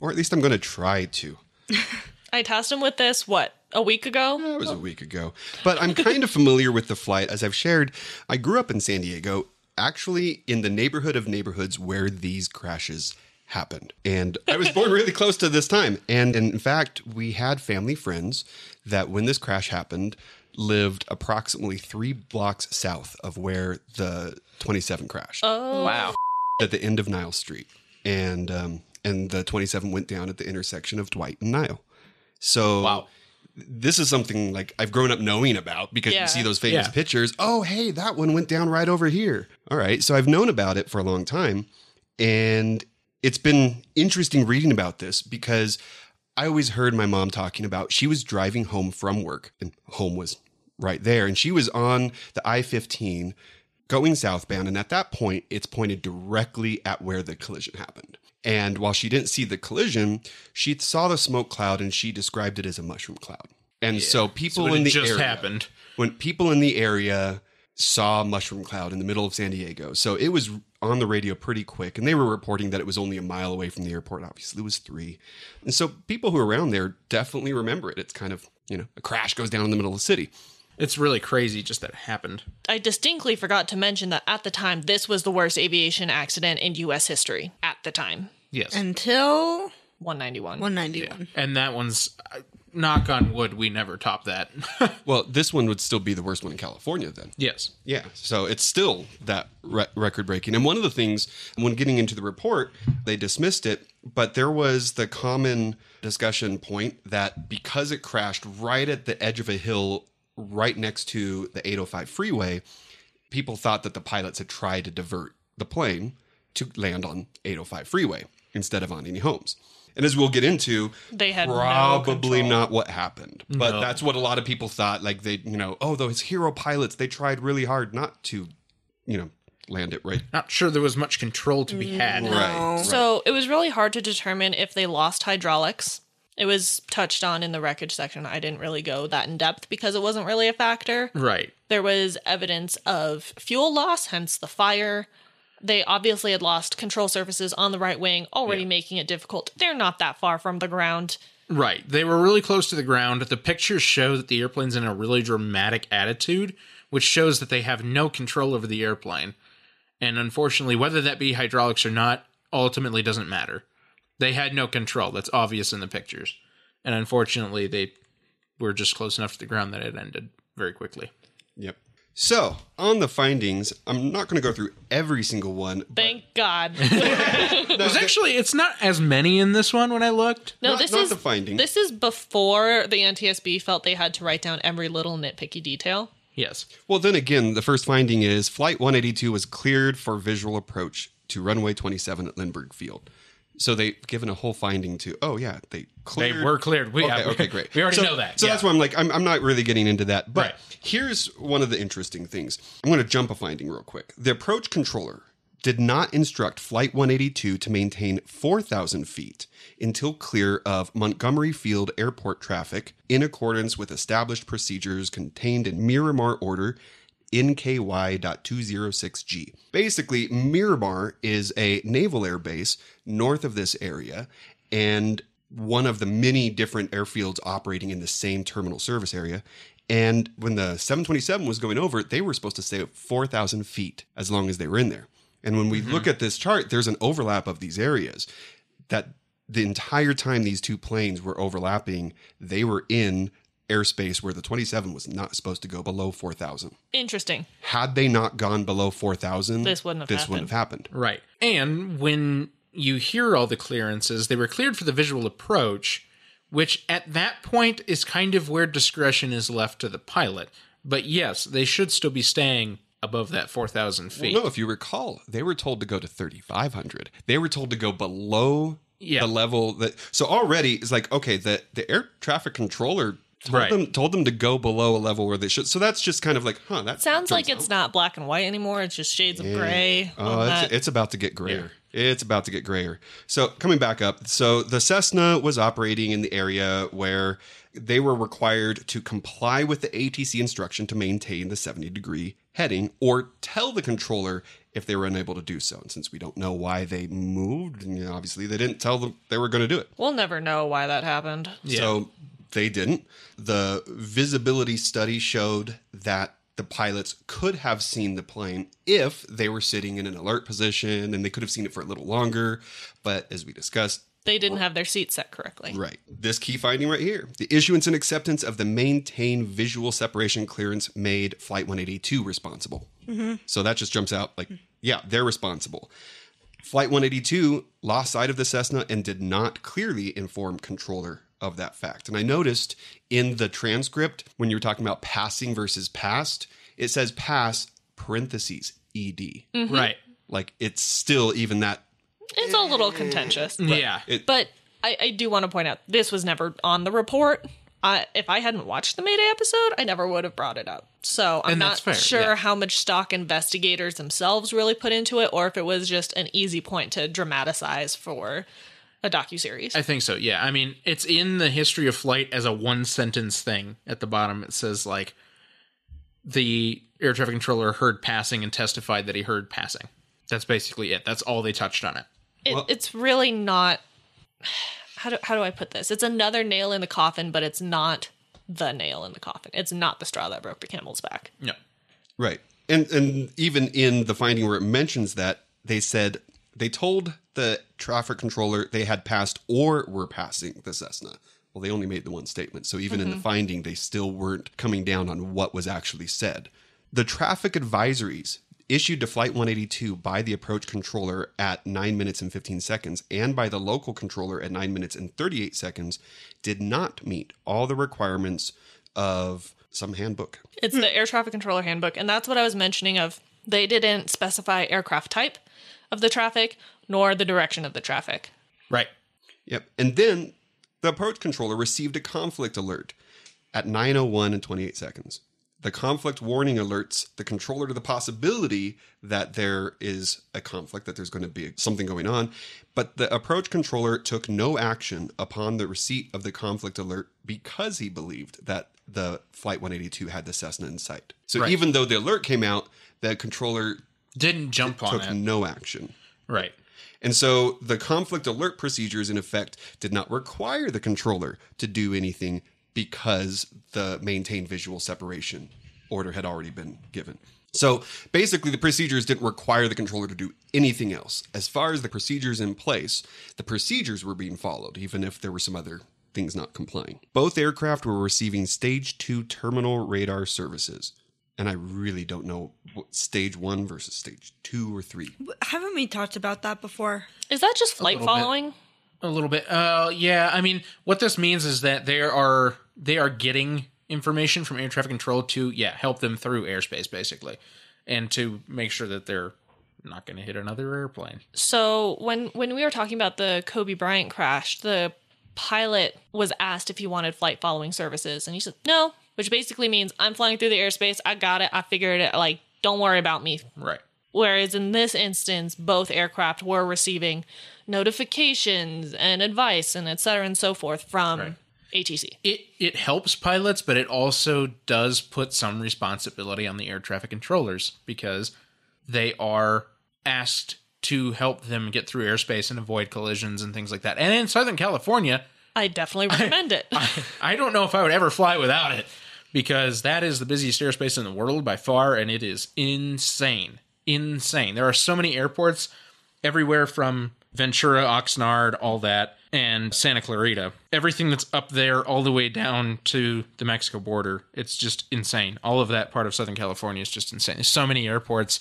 Or at least I'm going to try to. I tasked him with this, what, a week ago? It was a week ago. But I'm kind of familiar with the flight. As I've shared, I grew up in San Diego, actually in the neighborhood of neighborhoods where these crashes happened. And I was born really close to this time. And in fact, we had family friends that when this crash happened, lived approximately three blocks south of where the 27 crashed Oh, Wow. at the end of Nile Street, and um, and the 27 went down at the intersection of Dwight and Nile. So Wow. this is something like I've grown up knowing about because Yeah. you see those famous Yeah. pictures. Oh, hey, that one went down right over here. All right, so I've known about it for a long time, and it's been interesting reading about this because I always heard my mom talking about she was driving home from work, and home was right there, and she was on the I 15 going southbound. And at that point, it's pointed directly at where the collision happened. And while she didn't see the collision, she saw the smoke cloud and she described it as a mushroom cloud. And so people So in the just area, happened. when people in the area saw mushroom cloud in the middle of San Diego. So it was on the radio pretty quick, and they were reporting that it was only a mile away from the airport. Obviously, it was three. And so people who are around there definitely remember it. It's kind of, you know, a crash goes down in the middle of the city. It's really crazy just that it happened. I distinctly forgot to mention that at the time, this was the worst aviation accident in U.S. history. At the time, Yes. Until 191. 191. and that one's uh, knock on wood, we never top that. Well, this one would still be the worst one in California then. yes. Yeah, so it's still that re- record breaking. And one of the things, when getting into the report, they dismissed it, but there was the common discussion point that because it crashed right at the edge of a hill right next to the 805 freeway, people thought that the pilots had tried to divert the plane to land on 805 freeway instead of on any homes. And as we'll get into, They had probably control. not what happened. But No. that's what a lot of people thought. Like they, you know, oh, those hero pilots, they tried really hard not to, you know, land it right. Not sure there was much control to be had. Right. So it was really hard to determine if they lost hydraulics It was touched on in the wreckage section. I didn't really go that in depth because it wasn't really a factor. Right. There was evidence of fuel loss, hence the fire. They obviously had lost control surfaces on the right wing, already Yeah. making it difficult. They're not that far from the ground. Right. They were really close to the ground. The pictures show that the airplane's in a really dramatic attitude, which shows that they have no control over the airplane. And unfortunately, whether that be hydraulics or not, ultimately doesn't matter. They had no control. That's obvious in the pictures. And unfortunately, they were just close enough to the ground that it ended very quickly. Yep. So, on the findings, I'm not going to go through every single one. but- Thank God. There's actually, it's not as many in this one when I looked. No, Not- this not is the finding. This is before the NTSB felt they had to write down every little nitpicky detail. Yes. Well, then again, the first finding is Flight 182 was cleared for visual approach to runway 27 at Lindbergh Field. So they've given a whole finding to, oh, yeah, they They were cleared. We, okay, yeah, okay, great. We already so, know that. So yeah. that's why I'm like, I'm, I'm not really getting into that. But Right. here's one of the interesting things. I'm going to jump a finding real quick. The approach controller did not instruct Flight 182 to maintain 4,000 feet until clear of Montgomery Field airport traffic in accordance with established procedures contained in Miramar Order NKY.206G. Basically, Miramar is a naval air base north of this area and one of the many different airfields operating in the same terminal service area. And when the 727 was going over, they were supposed to stay at 4,000 feet as long as they were in there. And when we mm-hmm. look at this chart, there's an overlap of these areas that the entire time these two planes were overlapping, they were in airspace where the 27 was not supposed to go below 4,000. Interesting. Had they not gone below 4,000, This wouldn't have this happened. wouldn't have happened. Right. And when you hear all the clearances, they were cleared for the visual approach, which at that point is kind of where discretion is left to the pilot. But yes, they should still be staying above that 4,000 Well, feet. no, if you recall, they were told to go to 3,500. They were told to go below Yeah. the level that. So already it's like okay, the the air traffic controller told Right. them told them to go below a level where they should. So that's just kind of like, huh? That Sounds like jumps it's out. not black and white anymore. It's just shades of gray. Oh, it's, it's about to get grayer. It's about to get grayer. So coming back up, so the Cessna was operating in the area where they were required to comply with the ATC instruction to maintain the 70 degree heading or tell the controller if they were unable to do so. And since we don't know why they moved, you know, obviously they didn't tell them they were going to do it. we'll never know why that happened. So they didn't. The visibility study showed that the pilots could have seen the plane if they were sitting in an alert position and they could have seen it for a little longer. But as we discussed, They didn't have their seats set correctly. Right. This key finding right here. The issuance and acceptance of the maintain visual separation clearance made Flight 182 responsible. Mm-hmm. So that just jumps out like, yeah, they're responsible. Flight 182 lost sight of the Cessna and did not clearly inform controller of that fact. And I noticed in the transcript when you were talking about passing versus past, it says pass parentheses ED. Mm-hmm. Right. Like it's still even that It's a little contentious. Yeah. it But I, I do want to point out this was never on the report. I, if I hadn't watched the Mayday episode, I never would have brought it up. So I'm not fair, sure yeah. how much stock investigators themselves really put into it, or if it was just an easy point to dramatize for a docu series. I think so. Yeah. I mean, it's in the history of flight as a one sentence thing. At the bottom, it says like the air traffic controller heard passing and testified that he heard passing. That's basically it. That's all they touched on it. It, it's really not. How do how do I put this? It's another nail in the coffin, but it's not the nail in the coffin. It's not the straw that broke the camel's back. No. Right. And and even in the finding where it mentions that, they said they told the traffic controller they had passed or were passing the Cessna. Well, they only made the one statement. So even in the mm-hmm. finding, they still weren't coming down on what was actually said. The traffic advisories issued to Flight 182 by the approach controller at 9 minutes and 15 seconds and by the local controller at 9 minutes and 38 seconds did not meet all the requirements of some handbook. It's the air traffic controller handbook, and that's what I was mentioning of they didn't specify aircraft type of the traffic nor the direction of the traffic. Right. Yep. And then the approach controller received a conflict alert at 9:01 and 28 seconds. The conflict warning alerts the controller to the possibility that there is a conflict, that there's going to be something going on. But the approach controller took no action upon the receipt of the conflict alert because he believed that the Flight 182 had the Cessna in sight. So Right. even though the alert came out, the controller Didn't jump on took it. no action. Right. And so the conflict alert procedures, in effect, did not require the controller to do anything because the maintain visual separation order had already been given. So basically, the procedures didn't require the controller to do anything else. As far as the procedures in place, the procedures were being followed, even if there were some other things not complying. Both aircraft were receiving stage two terminal radar services. And I really don't know what stage one versus stage two or three. Haven't we talked about that before? Is that just flight little bit. following? A little bit. Uh yeah, I mean, what this means is that they are they are getting information from air traffic control to yeah, help them through airspace basically and to make sure that they're not going to hit another airplane. So when when we were talking about the Kobe Bryant crash, the pilot was asked if he wanted flight following services, and he said no, which basically means I'm flying through the airspace. I got it. I figured it. Like, don't worry about me. Right. Whereas in this instance, both aircraft were receiving notifications and advice and et cetera and so forth from Right. ATC. It it helps pilots, but it also does put some responsibility on the air traffic controllers because they are asked to help them get through airspace and avoid collisions and things like that. And in Southern California, I definitely recommend it. I don't know if I would ever fly without it because that is the busiest airspace in the world by far, and it is insane. Insane. There are so many airports everywhere from Ventura, Oxnard, all that, and Santa Clarita. Everything that's up there, all the way down to the Mexico border. It's just insane. All of that part of Southern California is just insane. There's so many airports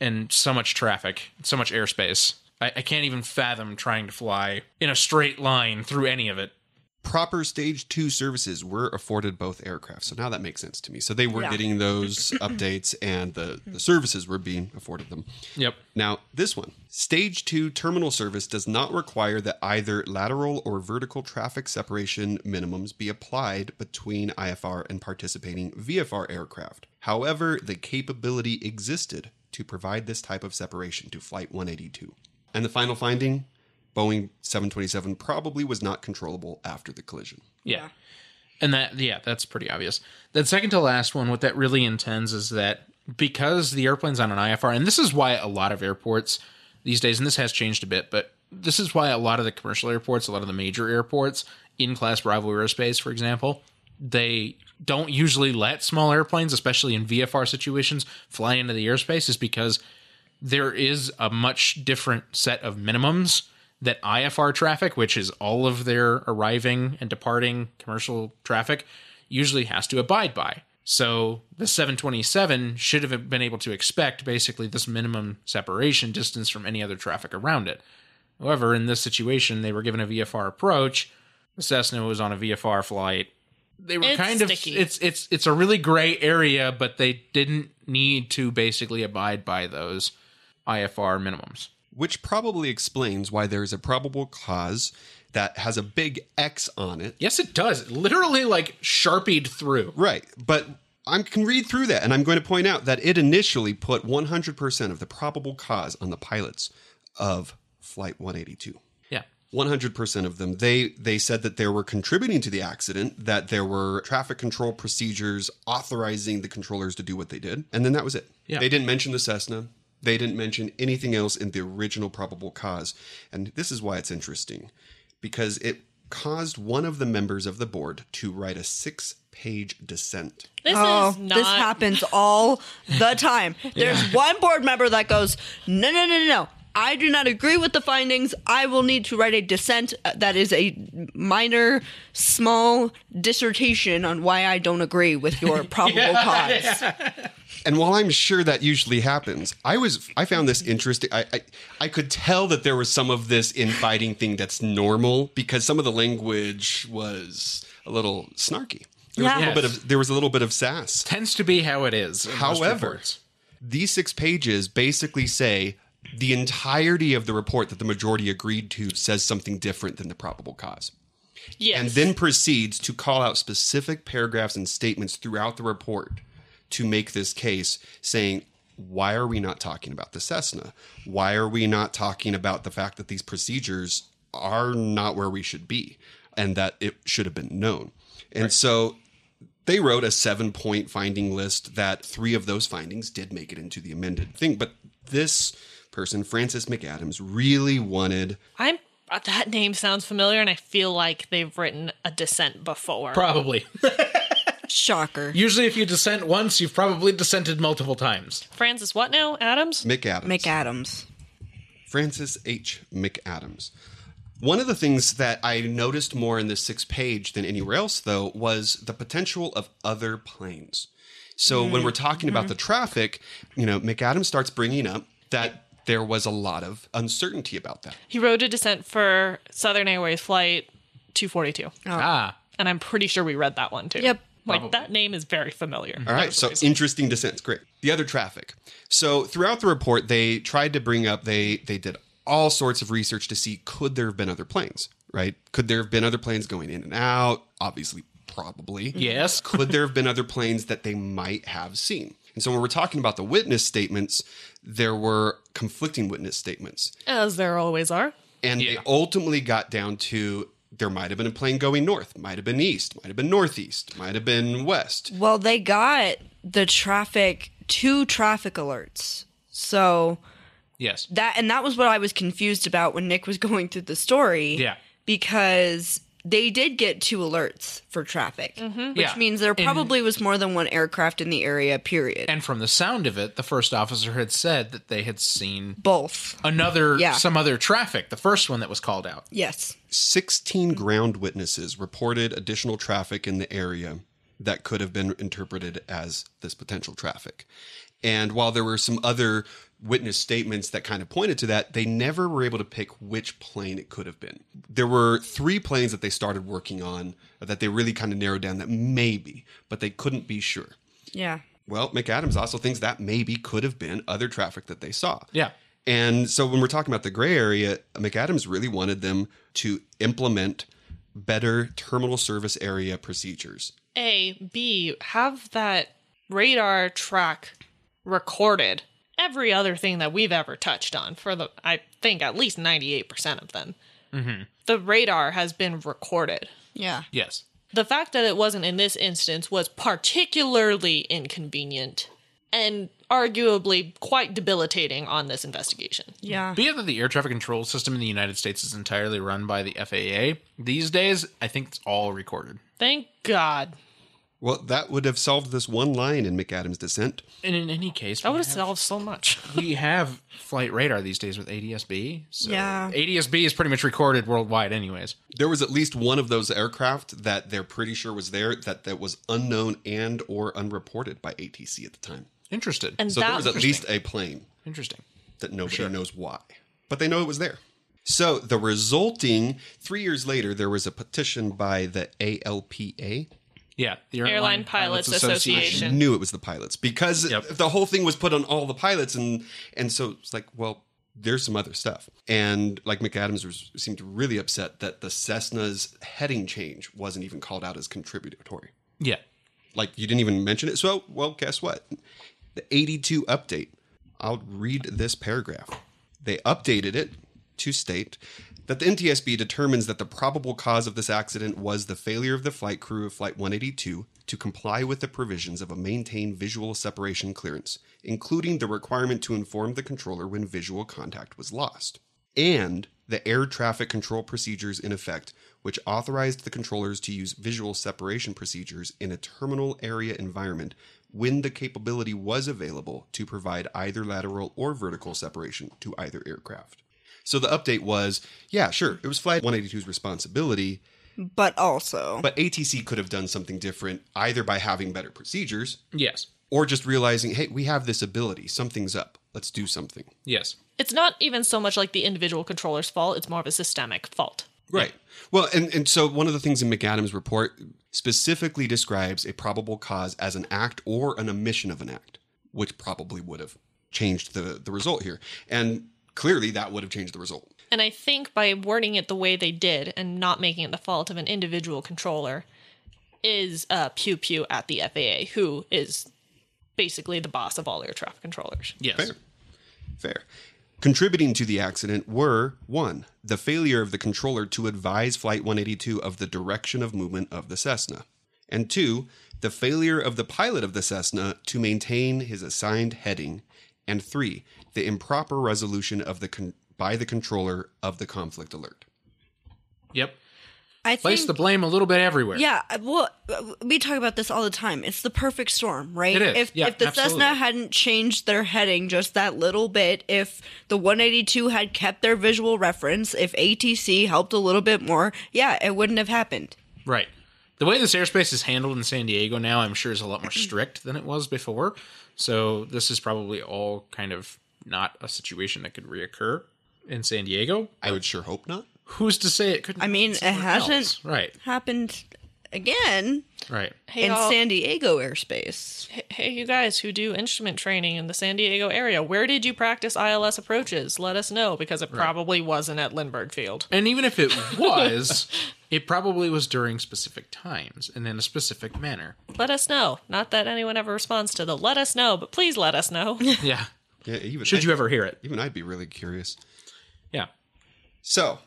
and so much traffic, so much airspace. I, I can't even fathom trying to fly in a straight line through any of it. Proper stage two services were afforded both aircraft. So now that makes sense to me. So they were Yeah. getting those updates and the, the services were being afforded them. Yep. Now, this one stage two terminal service does not require that either lateral or vertical traffic separation minimums be applied between IFR and participating VFR aircraft. However, the capability existed to provide this type of separation to Flight 182. And the final finding Boeing 727 probably was not controllable after the collision. Yeah. And that, yeah, that's pretty obvious. That second to last one, what that really intends is that because the airplane's on an IFR, and this is why a lot of airports these days, and this has changed a bit, but this is why a lot of the commercial airports, a lot of the major airports in Class Bravo Airspace, for example, they don't usually let small airplanes, especially in VFR situations, fly into the airspace, is because there is a much different set of minimums that IFR traffic, which is all of their arriving and departing commercial traffic, usually has to abide by. So the 727 should have been able to expect basically this minimum separation distance from any other traffic around it. However, in this situation, they were given a VFR approach. The Cessna was on a VFR flight. They were It's kind sticky. of it's it's it's a really gray area, but they didn't need to basically abide by those IFR minimums. Which probably explains why there's a probable cause that has a big X on it. Yes, it does. Literally like sharpied through. Right. But I can read through that, and I'm going to point out that it initially put 100% of the probable cause on the pilots of Flight 182. Yeah. 100% of them they they said that they were contributing to the accident that there were traffic control procedures authorizing the controllers to do what they did and then that was it Yeah. they didn't mention the cessna they didn't mention anything else in the original probable cause and this is why it's interesting because it caused one of the members of the board to write a six page dissent This oh, is not this happens all the time. There's one board member that goes, no, no, no, no, no. I do not agree with the findings. I will need to write a dissent uh, that is a minor, small dissertation on why I don't agree with your probable cause. And while I'm sure that usually happens, I was I found this interesting. I, I I could tell that there was some of this infighting thing that's normal because some of the language was a little snarky. There was a Yeah. little bit of there was a little bit of sass. Tends to be how it is. However, these six pages basically say the entirety of the report that the majority agreed to says something different than the probable cause. yes. and then proceeds to call out specific paragraphs and statements throughout the report to make this case saying, why are we not talking about the Cessna? Why are we not talking about the fact that these procedures are not where we should be and that it should have been known? And so they wrote a seven point finding list that three of those findings did make it into the amended thing. But this person, Francis McAdams, really wanted I'm uh, that name sounds familiar, and I feel like they've written a dissent before. Probably. Shocker. Usually, if you dissent once, you've probably dissented multiple times. Francis, what now? Adams? McAdams. McAdams. Francis H. McAdams. One of the things that I noticed more in this sixth page than anywhere else, though, was the potential of other planes. So when we're talking about the traffic, you know, McAdams starts bringing up that there was a lot of uncertainty about that. He wrote a dissent for Southern Airways Flight 242. Ah, And I'm pretty sure we read that one too. Yep. Like that name is very familiar. Mm-hmm. All right, so interesting dissents. Great. The other traffic. So throughout the report, they tried to bring up they they did all sorts of research to see could there have been other planes, right? Could there have been other planes going in and out? Obviously, probably. yes. Could there have been other planes that they might have seen? And so when we're talking about the witness statements, there were conflicting witness statements. As there always are. And they ultimately got down to there might have been a plane going north, might have been east, might have been northeast, might have been west. Well, they got the traffic, two traffic alerts. So Yes. that, and that was what I was confused about when Nick was going through the story. Yeah. Because they did get two alerts for traffic, mm-hmm. which Yeah. means there And- probably was more than one aircraft in the area, period. And from the sound of it, the first officer had said that they had seen Both. another, Yeah. some other traffic, the first one that was called out. Yes. 16 ground witnesses reported additional traffic in the area that could have been interpreted as this potential traffic. And while there were some other witness statements that kind of pointed to that, they never were able to pick which plane it could have been. There were three planes that they started working on that they really kind of narrowed down that maybe, but they couldn't be sure. Yeah. Well, McAdams also thinks that maybe could have been other traffic that they saw. Yeah. And so when we're talking about the gray area, McAdams really wanted them to implement better terminal service area procedures. A, B, have that radar track recorded every other thing that we've ever touched on for the, I think, at least 98% of them. Mm-hmm. The radar has been recorded. Yeah. Yes. The fact that it wasn't in this instance was particularly inconvenient and arguably quite debilitating on this investigation. Yeah. Being that the air traffic control system in the United States is entirely run by the FAA, these days, I think it's all recorded. Thank God. Well, that would have solved this one line in McAdams' dissent. And in any case, That would have have, solved so much. we have flight radar these days with ADSB. So Yeah. ADSB is pretty much recorded worldwide, anyways. There was at least one of those aircraft that they're pretty sure was there that, that was unknown and or unreported by ATC at the time. Interested. And So there was at least a plane Interesting. that nobody knows why. But they know it was there. So the resulting, three years later, there was a petition by the ALPA. Yeah. The Airline Pilots Association. knew it was the pilots because Yep. the whole thing was put on all the pilots and and so it's like well there's some other stuff and like mcadams was seemed really upset that the cessna's heading change wasn't even called out as contributory Yeah. like you didn't even mention it so well guess what the 82 update i'll read this paragraph they updated it to state that the NTSB determines that the probable cause of this accident was the failure of the flight crew of Flight 182 to comply with the provisions of a maintained visual separation clearance, including the requirement to inform the controller when visual contact was lost, and the air traffic control procedures in effect, which authorized the controllers to use visual separation procedures in a terminal area environment when the capability was available to provide either lateral or vertical separation to either aircraft. So the update was, yeah, sure, it was Flight 182's responsibility, But also, but ATC could have done something different either by having better procedures Yes. or just realizing, hey, we have this ability, something's up, let's do something. Yes. It's not even so much like the individual controller's fault, it's more of a systemic fault. Right. Well, and, and so one of the things in McAdams' report specifically describes a probable cause as an act or an omission of an act, which probably would have changed the, the result here. And clearly that would have changed the result. And I think by wording it the way they did and not making it the fault of an individual controller is uh, pew pew at the FAA, who is basically the boss of all air traffic controllers. Yes. Fair. Fair. Contributing to the accident were one, the failure of the controller to advise Flight 182 of the direction of movement of the Cessna, and two, the failure of the pilot of the Cessna to maintain his assigned heading, and three, the improper resolution of the con- by the controller of the conflict alert. Yep. I Place think the blame a little bit everywhere. Yeah, uh, well, uh, we talk about this all the time. It's the perfect storm, right? It is. If Yeah, if the absolutely. Cessna hadn't changed their heading just that little bit, if the 182 had kept their visual reference, if ATC helped a little bit more, yeah, it wouldn't have happened. Right. The way this airspace is handled in San Diego now, I'm sure is a lot more strict than it was before. So this is probably all kind of not a situation that could reoccur in San Diego. I would sure hope not. Who's to say it couldn't? I mean, it hasn't else? Right. happened again Right. Hey, in San Diego airspace. Hey- Hey, you guys who do instrument training in the San Diego area, where did you practice ILS approaches? Let us know because it probably wasn't at Lindbergh Field. And even if it was, it probably was during specific times and in a specific manner. Let us know. Not that anyone ever responds to the let us know, but please let us know. Yeah. Yeah, even Should you ever hear it? Even I'd be really curious. Yeah. So,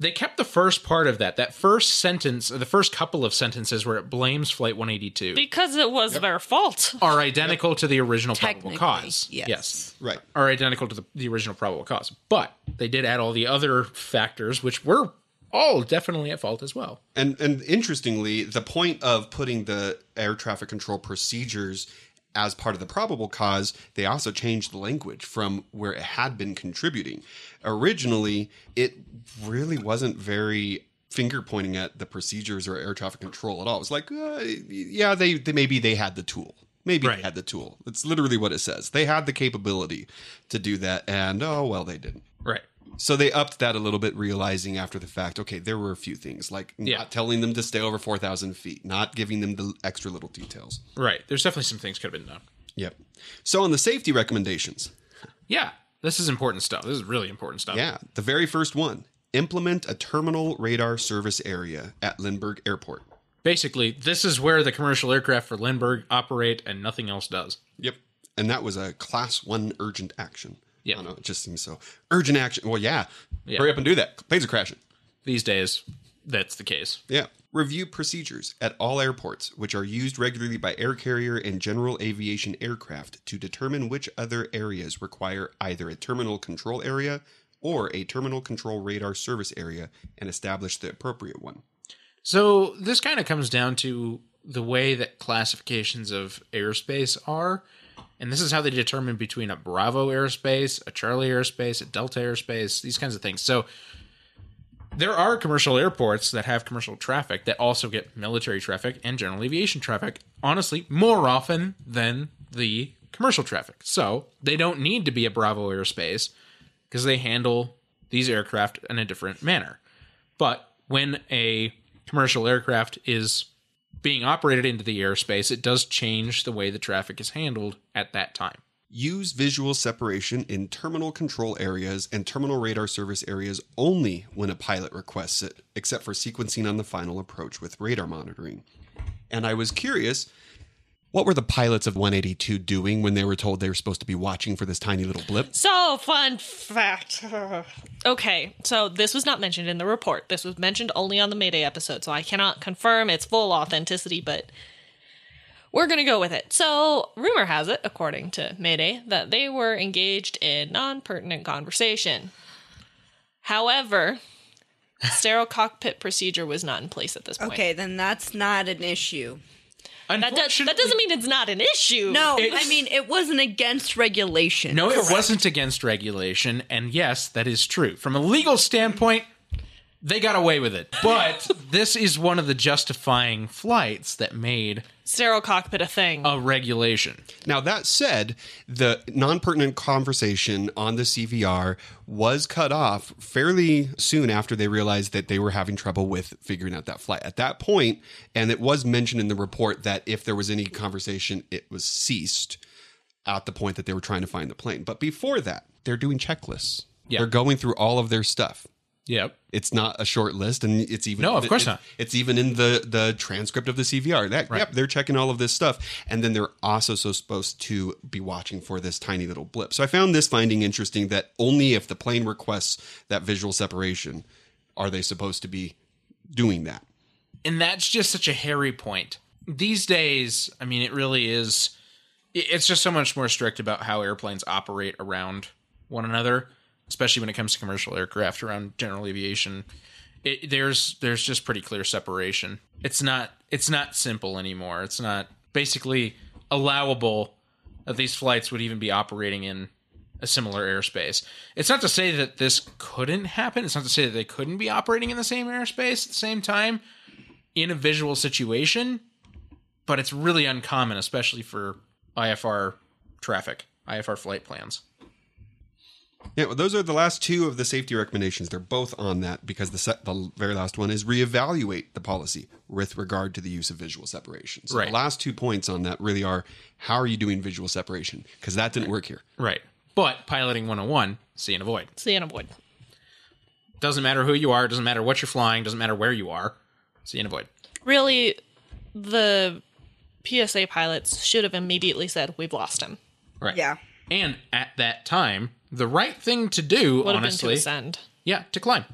They kept the first part of that. That first sentence, the first couple of sentences where it blames Flight 182 because it was their fault. are identical to the original probable Technically, cause. yes. right. Are identical to the, the original probable cause. But they did add all the other factors, which were all definitely at fault as well. And and interestingly, the point of putting the air traffic control procedures as part of the probable cause, they also changed the language from where it had been contributing. Originally, it really wasn't very finger pointing at the procedures or air traffic control at all. It was like, uh, yeah, they, they maybe they had the tool. Maybe Right. they had the tool. It's literally what it says. They had the capability to do that, and oh well, they didn't. Right. So they upped that a little bit, realizing after the fact, okay, there were a few things like Yeah. not telling them to stay over 4,000 feet, not giving them the extra little details. Right. There's definitely some things could have been done. Yep. So on the safety recommendations, Yeah. This is important stuff. This is really important stuff. yeah, the very first one implement a terminal radar service area at Lindbergh Airport. Basically, this is where the commercial aircraft for Lindbergh operate and nothing else does. Yep. And that was a class one urgent action. Yeah. I don't know. It just seems so urgent action. Well, yeah. Yeah. Hurry up and do that. Planes are crashing. These days, that's the case. Yeah. Review procedures at all airports, which are used regularly by air carrier and general aviation aircraft to determine which other areas require either a terminal control area or a terminal control radar service area and establish the appropriate one. So this kind of comes down to the way that classifications of airspace are. And this is how they determine between a Bravo airspace, a Charlie airspace, a Delta airspace, these kinds of things. So there are commercial airports that have commercial traffic that also get military traffic and general aviation traffic, honestly, more often than the commercial traffic. So they don't need to be a Bravo airspace because they handle these aircraft in a different manner. But when a commercial aircraft is being operated into the airspace, it does change the way the traffic is handled at that time. Use visual separation in terminal control areas and terminal radar service areas only when a pilot requests it, except for sequencing on the final approach with radar monitoring. And I was curious, what were the pilots of 182 doing when they were told they were supposed to be watching for this tiny little blip? So, fun fact. okay, so this was not mentioned in the report. This was mentioned only on the Mayday episode, so I cannot confirm its full authenticity, but we're going to go with it. So, rumor has it, according to Mayday, that they were engaged in non pertinent conversation. However, sterile cockpit procedure was not in place at this point. Okay, then that's not an issue. That, does, that doesn't mean it's not an issue. No, It's- I mean it wasn't against regulation. No, it wasn't against regulation, and yes, that is true. From a legal standpoint, they got away with it. But this is one of the justifying flights that made Sterile cockpit a thing. a regulation. Now, that said, the non pertinent conversation on the CVR was cut off fairly soon after they realized that they were having trouble with figuring out that flight. At that point, and it was mentioned in the report that if there was any conversation, it was ceased at the point that they were trying to find the plane. But before that, they're doing checklists. Yeah. They're going through all of their stuff. Yep. It's not a short list, and it's even No, of course it- not. It's even in the the transcript of the CVR. That yep, they're checking all of this stuff, and then they're also so supposed to be watching for this tiny little blip. So I found this finding interesting that only if the plane requests that visual separation are they supposed to be doing that. and that's just such a hairy point these days i mean it really is it's just so much more strict about how airplanes operate around one another especially when it comes to commercial aircraft around general aviation it, there's there's just pretty clear separation it's not it's not simple anymore it's not basically allowable that these flights would even be operating in a similar airspace. It's not to say that this couldn't happen. It's not to say that they couldn't be operating in the same airspace at the same time in a visual situation, but it's really uncommon, especially for IFR traffic, IFR flight plans. Yeah, well, those are the last two of the safety recommendations. They're both on that because the set, the very last one is reevaluate the policy with regard to the use of visual separation. So Right. the last two points on that really are how are you doing visual separation? Because that didn't work here. Right. But piloting 101, see and avoid. See and avoid. Doesn't matter who you are, doesn't matter what you're flying, doesn't matter where you are, see and avoid. Really, the PSA pilots should have immediately said, We've lost him. Right. Yeah. And at that time, the right thing to do, Would been to honestly, ascend. yeah, to climb.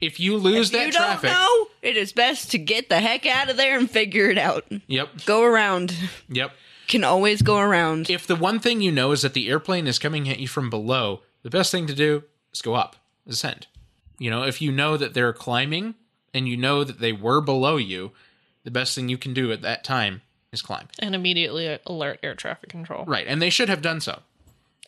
If you lose If that you traffic, don't know, it is best to get the heck out of there and figure it out. yep, Go around. yep. Can always go around. If the one thing you know is that the airplane is coming at you from below, the best thing to do is go up, ascend. You know, if you know that they're climbing and you know that they were below you, the best thing you can do at that time is climb. And immediately alert air traffic control. Right. And they should have done so.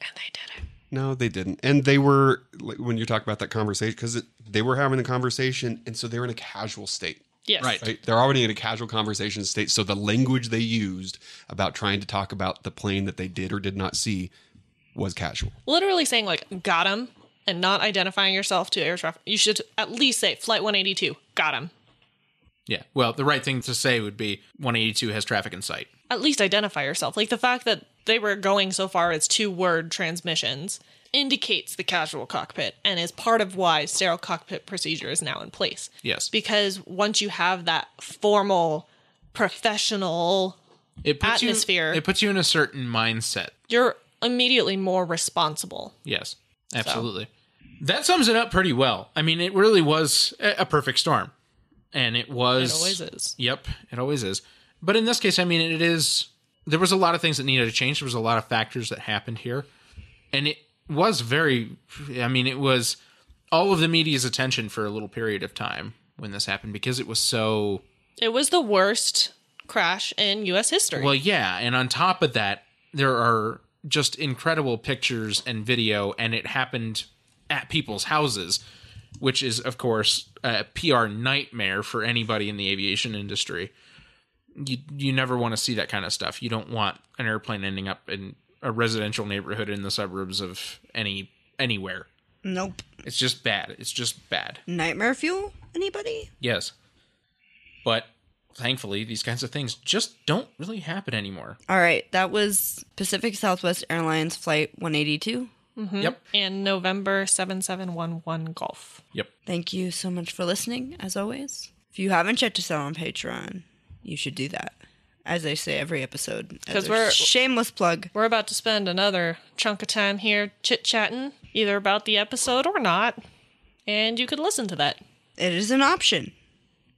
And they did it. No, they didn't. And they were like, when you talk about that conversation because they were having a conversation, and so they were in a casual state. Yes. Right. Right? They're already in a casual conversation state. So the language they used about trying to talk about the plane that they did or did not see was casual. Literally saying, like, got him and not identifying yourself to air traffic. You should at least say, Flight 182, got him. Yeah. Well, the right thing to say would be 182 has traffic in sight. At least identify yourself. Like, the fact that they were going so far as two word transmissions indicates the casual cockpit and is part of why sterile cockpit procedure is now in place. Yes. Because once you have that formal, professional, It puts Atmosphere. You, it puts you in a certain mindset. you're immediately more responsible. Yes, absolutely. That sums it up pretty well. I mean, it really was a perfect storm, and it was. It always is. Yep, it always is. But in this case, I mean, it is. There was a lot of things that needed to change. There was a lot of factors that happened here, and it was very. I mean, it was all of the media's attention for a little period of time when this happened because it was so It was the worst crash in U.S. history. Well, yeah, and on top of that, there are just incredible pictures and video, and it happened at people's houses, which is, of course, a PR nightmare for anybody in the aviation industry. You you never want to see that kind of stuff. You don't want an airplane ending up in a residential neighborhood in the suburbs of any anywhere. Nope. It's just bad. It's just bad. Nightmare fuel? Anybody? Yes. But thankfully, these kinds of things just don't really happen anymore. All right. That was Pacific Southwest Airlines Flight 182. Mm-hmm. Yep. and November 7711 Golf. Yep. Thank you so much for listening, as always. If you haven't checked us out on Patreon, you should do that. As I say every episode. Because we're- shameless plug. We're about to spend another chunk of time here chit chatting, either about the episode or not. And you could listen to that. It is an option.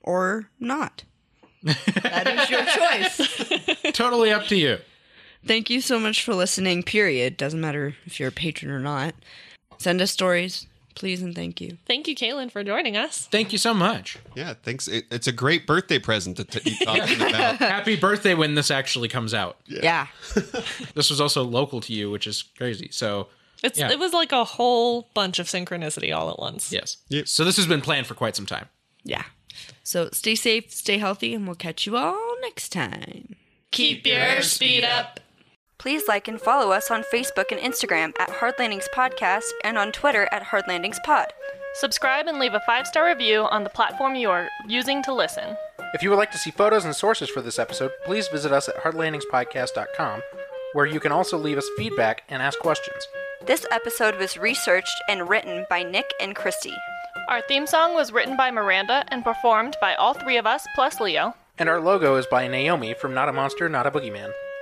Or not. that is your choice. totally up to you. Thank you so much for listening, period. Doesn't matter if you're a patron or not. Send us stories, please and thank you. Thank you, Kaylin, for joining us. Thank you so much. Yeah, thanks. It, it's a great birthday present to t- you talking about. Happy birthday when this actually comes out. Yeah. This was also local to you, which is crazy. So, It's Yeah. it was like a whole bunch of synchronicity all at once. yes. Yep. So this has been planned for quite some time. Yeah. So stay safe, stay healthy, and we'll catch you all next time. Keep your speed up. Please like and follow us on Facebook and Instagram at Hard Landings Podcast and on Twitter at Hard Landings Pod. Subscribe and leave a five star review on the platform you are using to listen. If you would like to see photos and sources for this episode, please visit us at hardlandingspodcast.com, where you can also leave us feedback and ask questions. This episode was researched and written by Nick and Christy. Our theme song was written by Miranda and performed by all three of us plus Leo. And our logo is by Naomi from Not a Monster, Not a Boogeyman.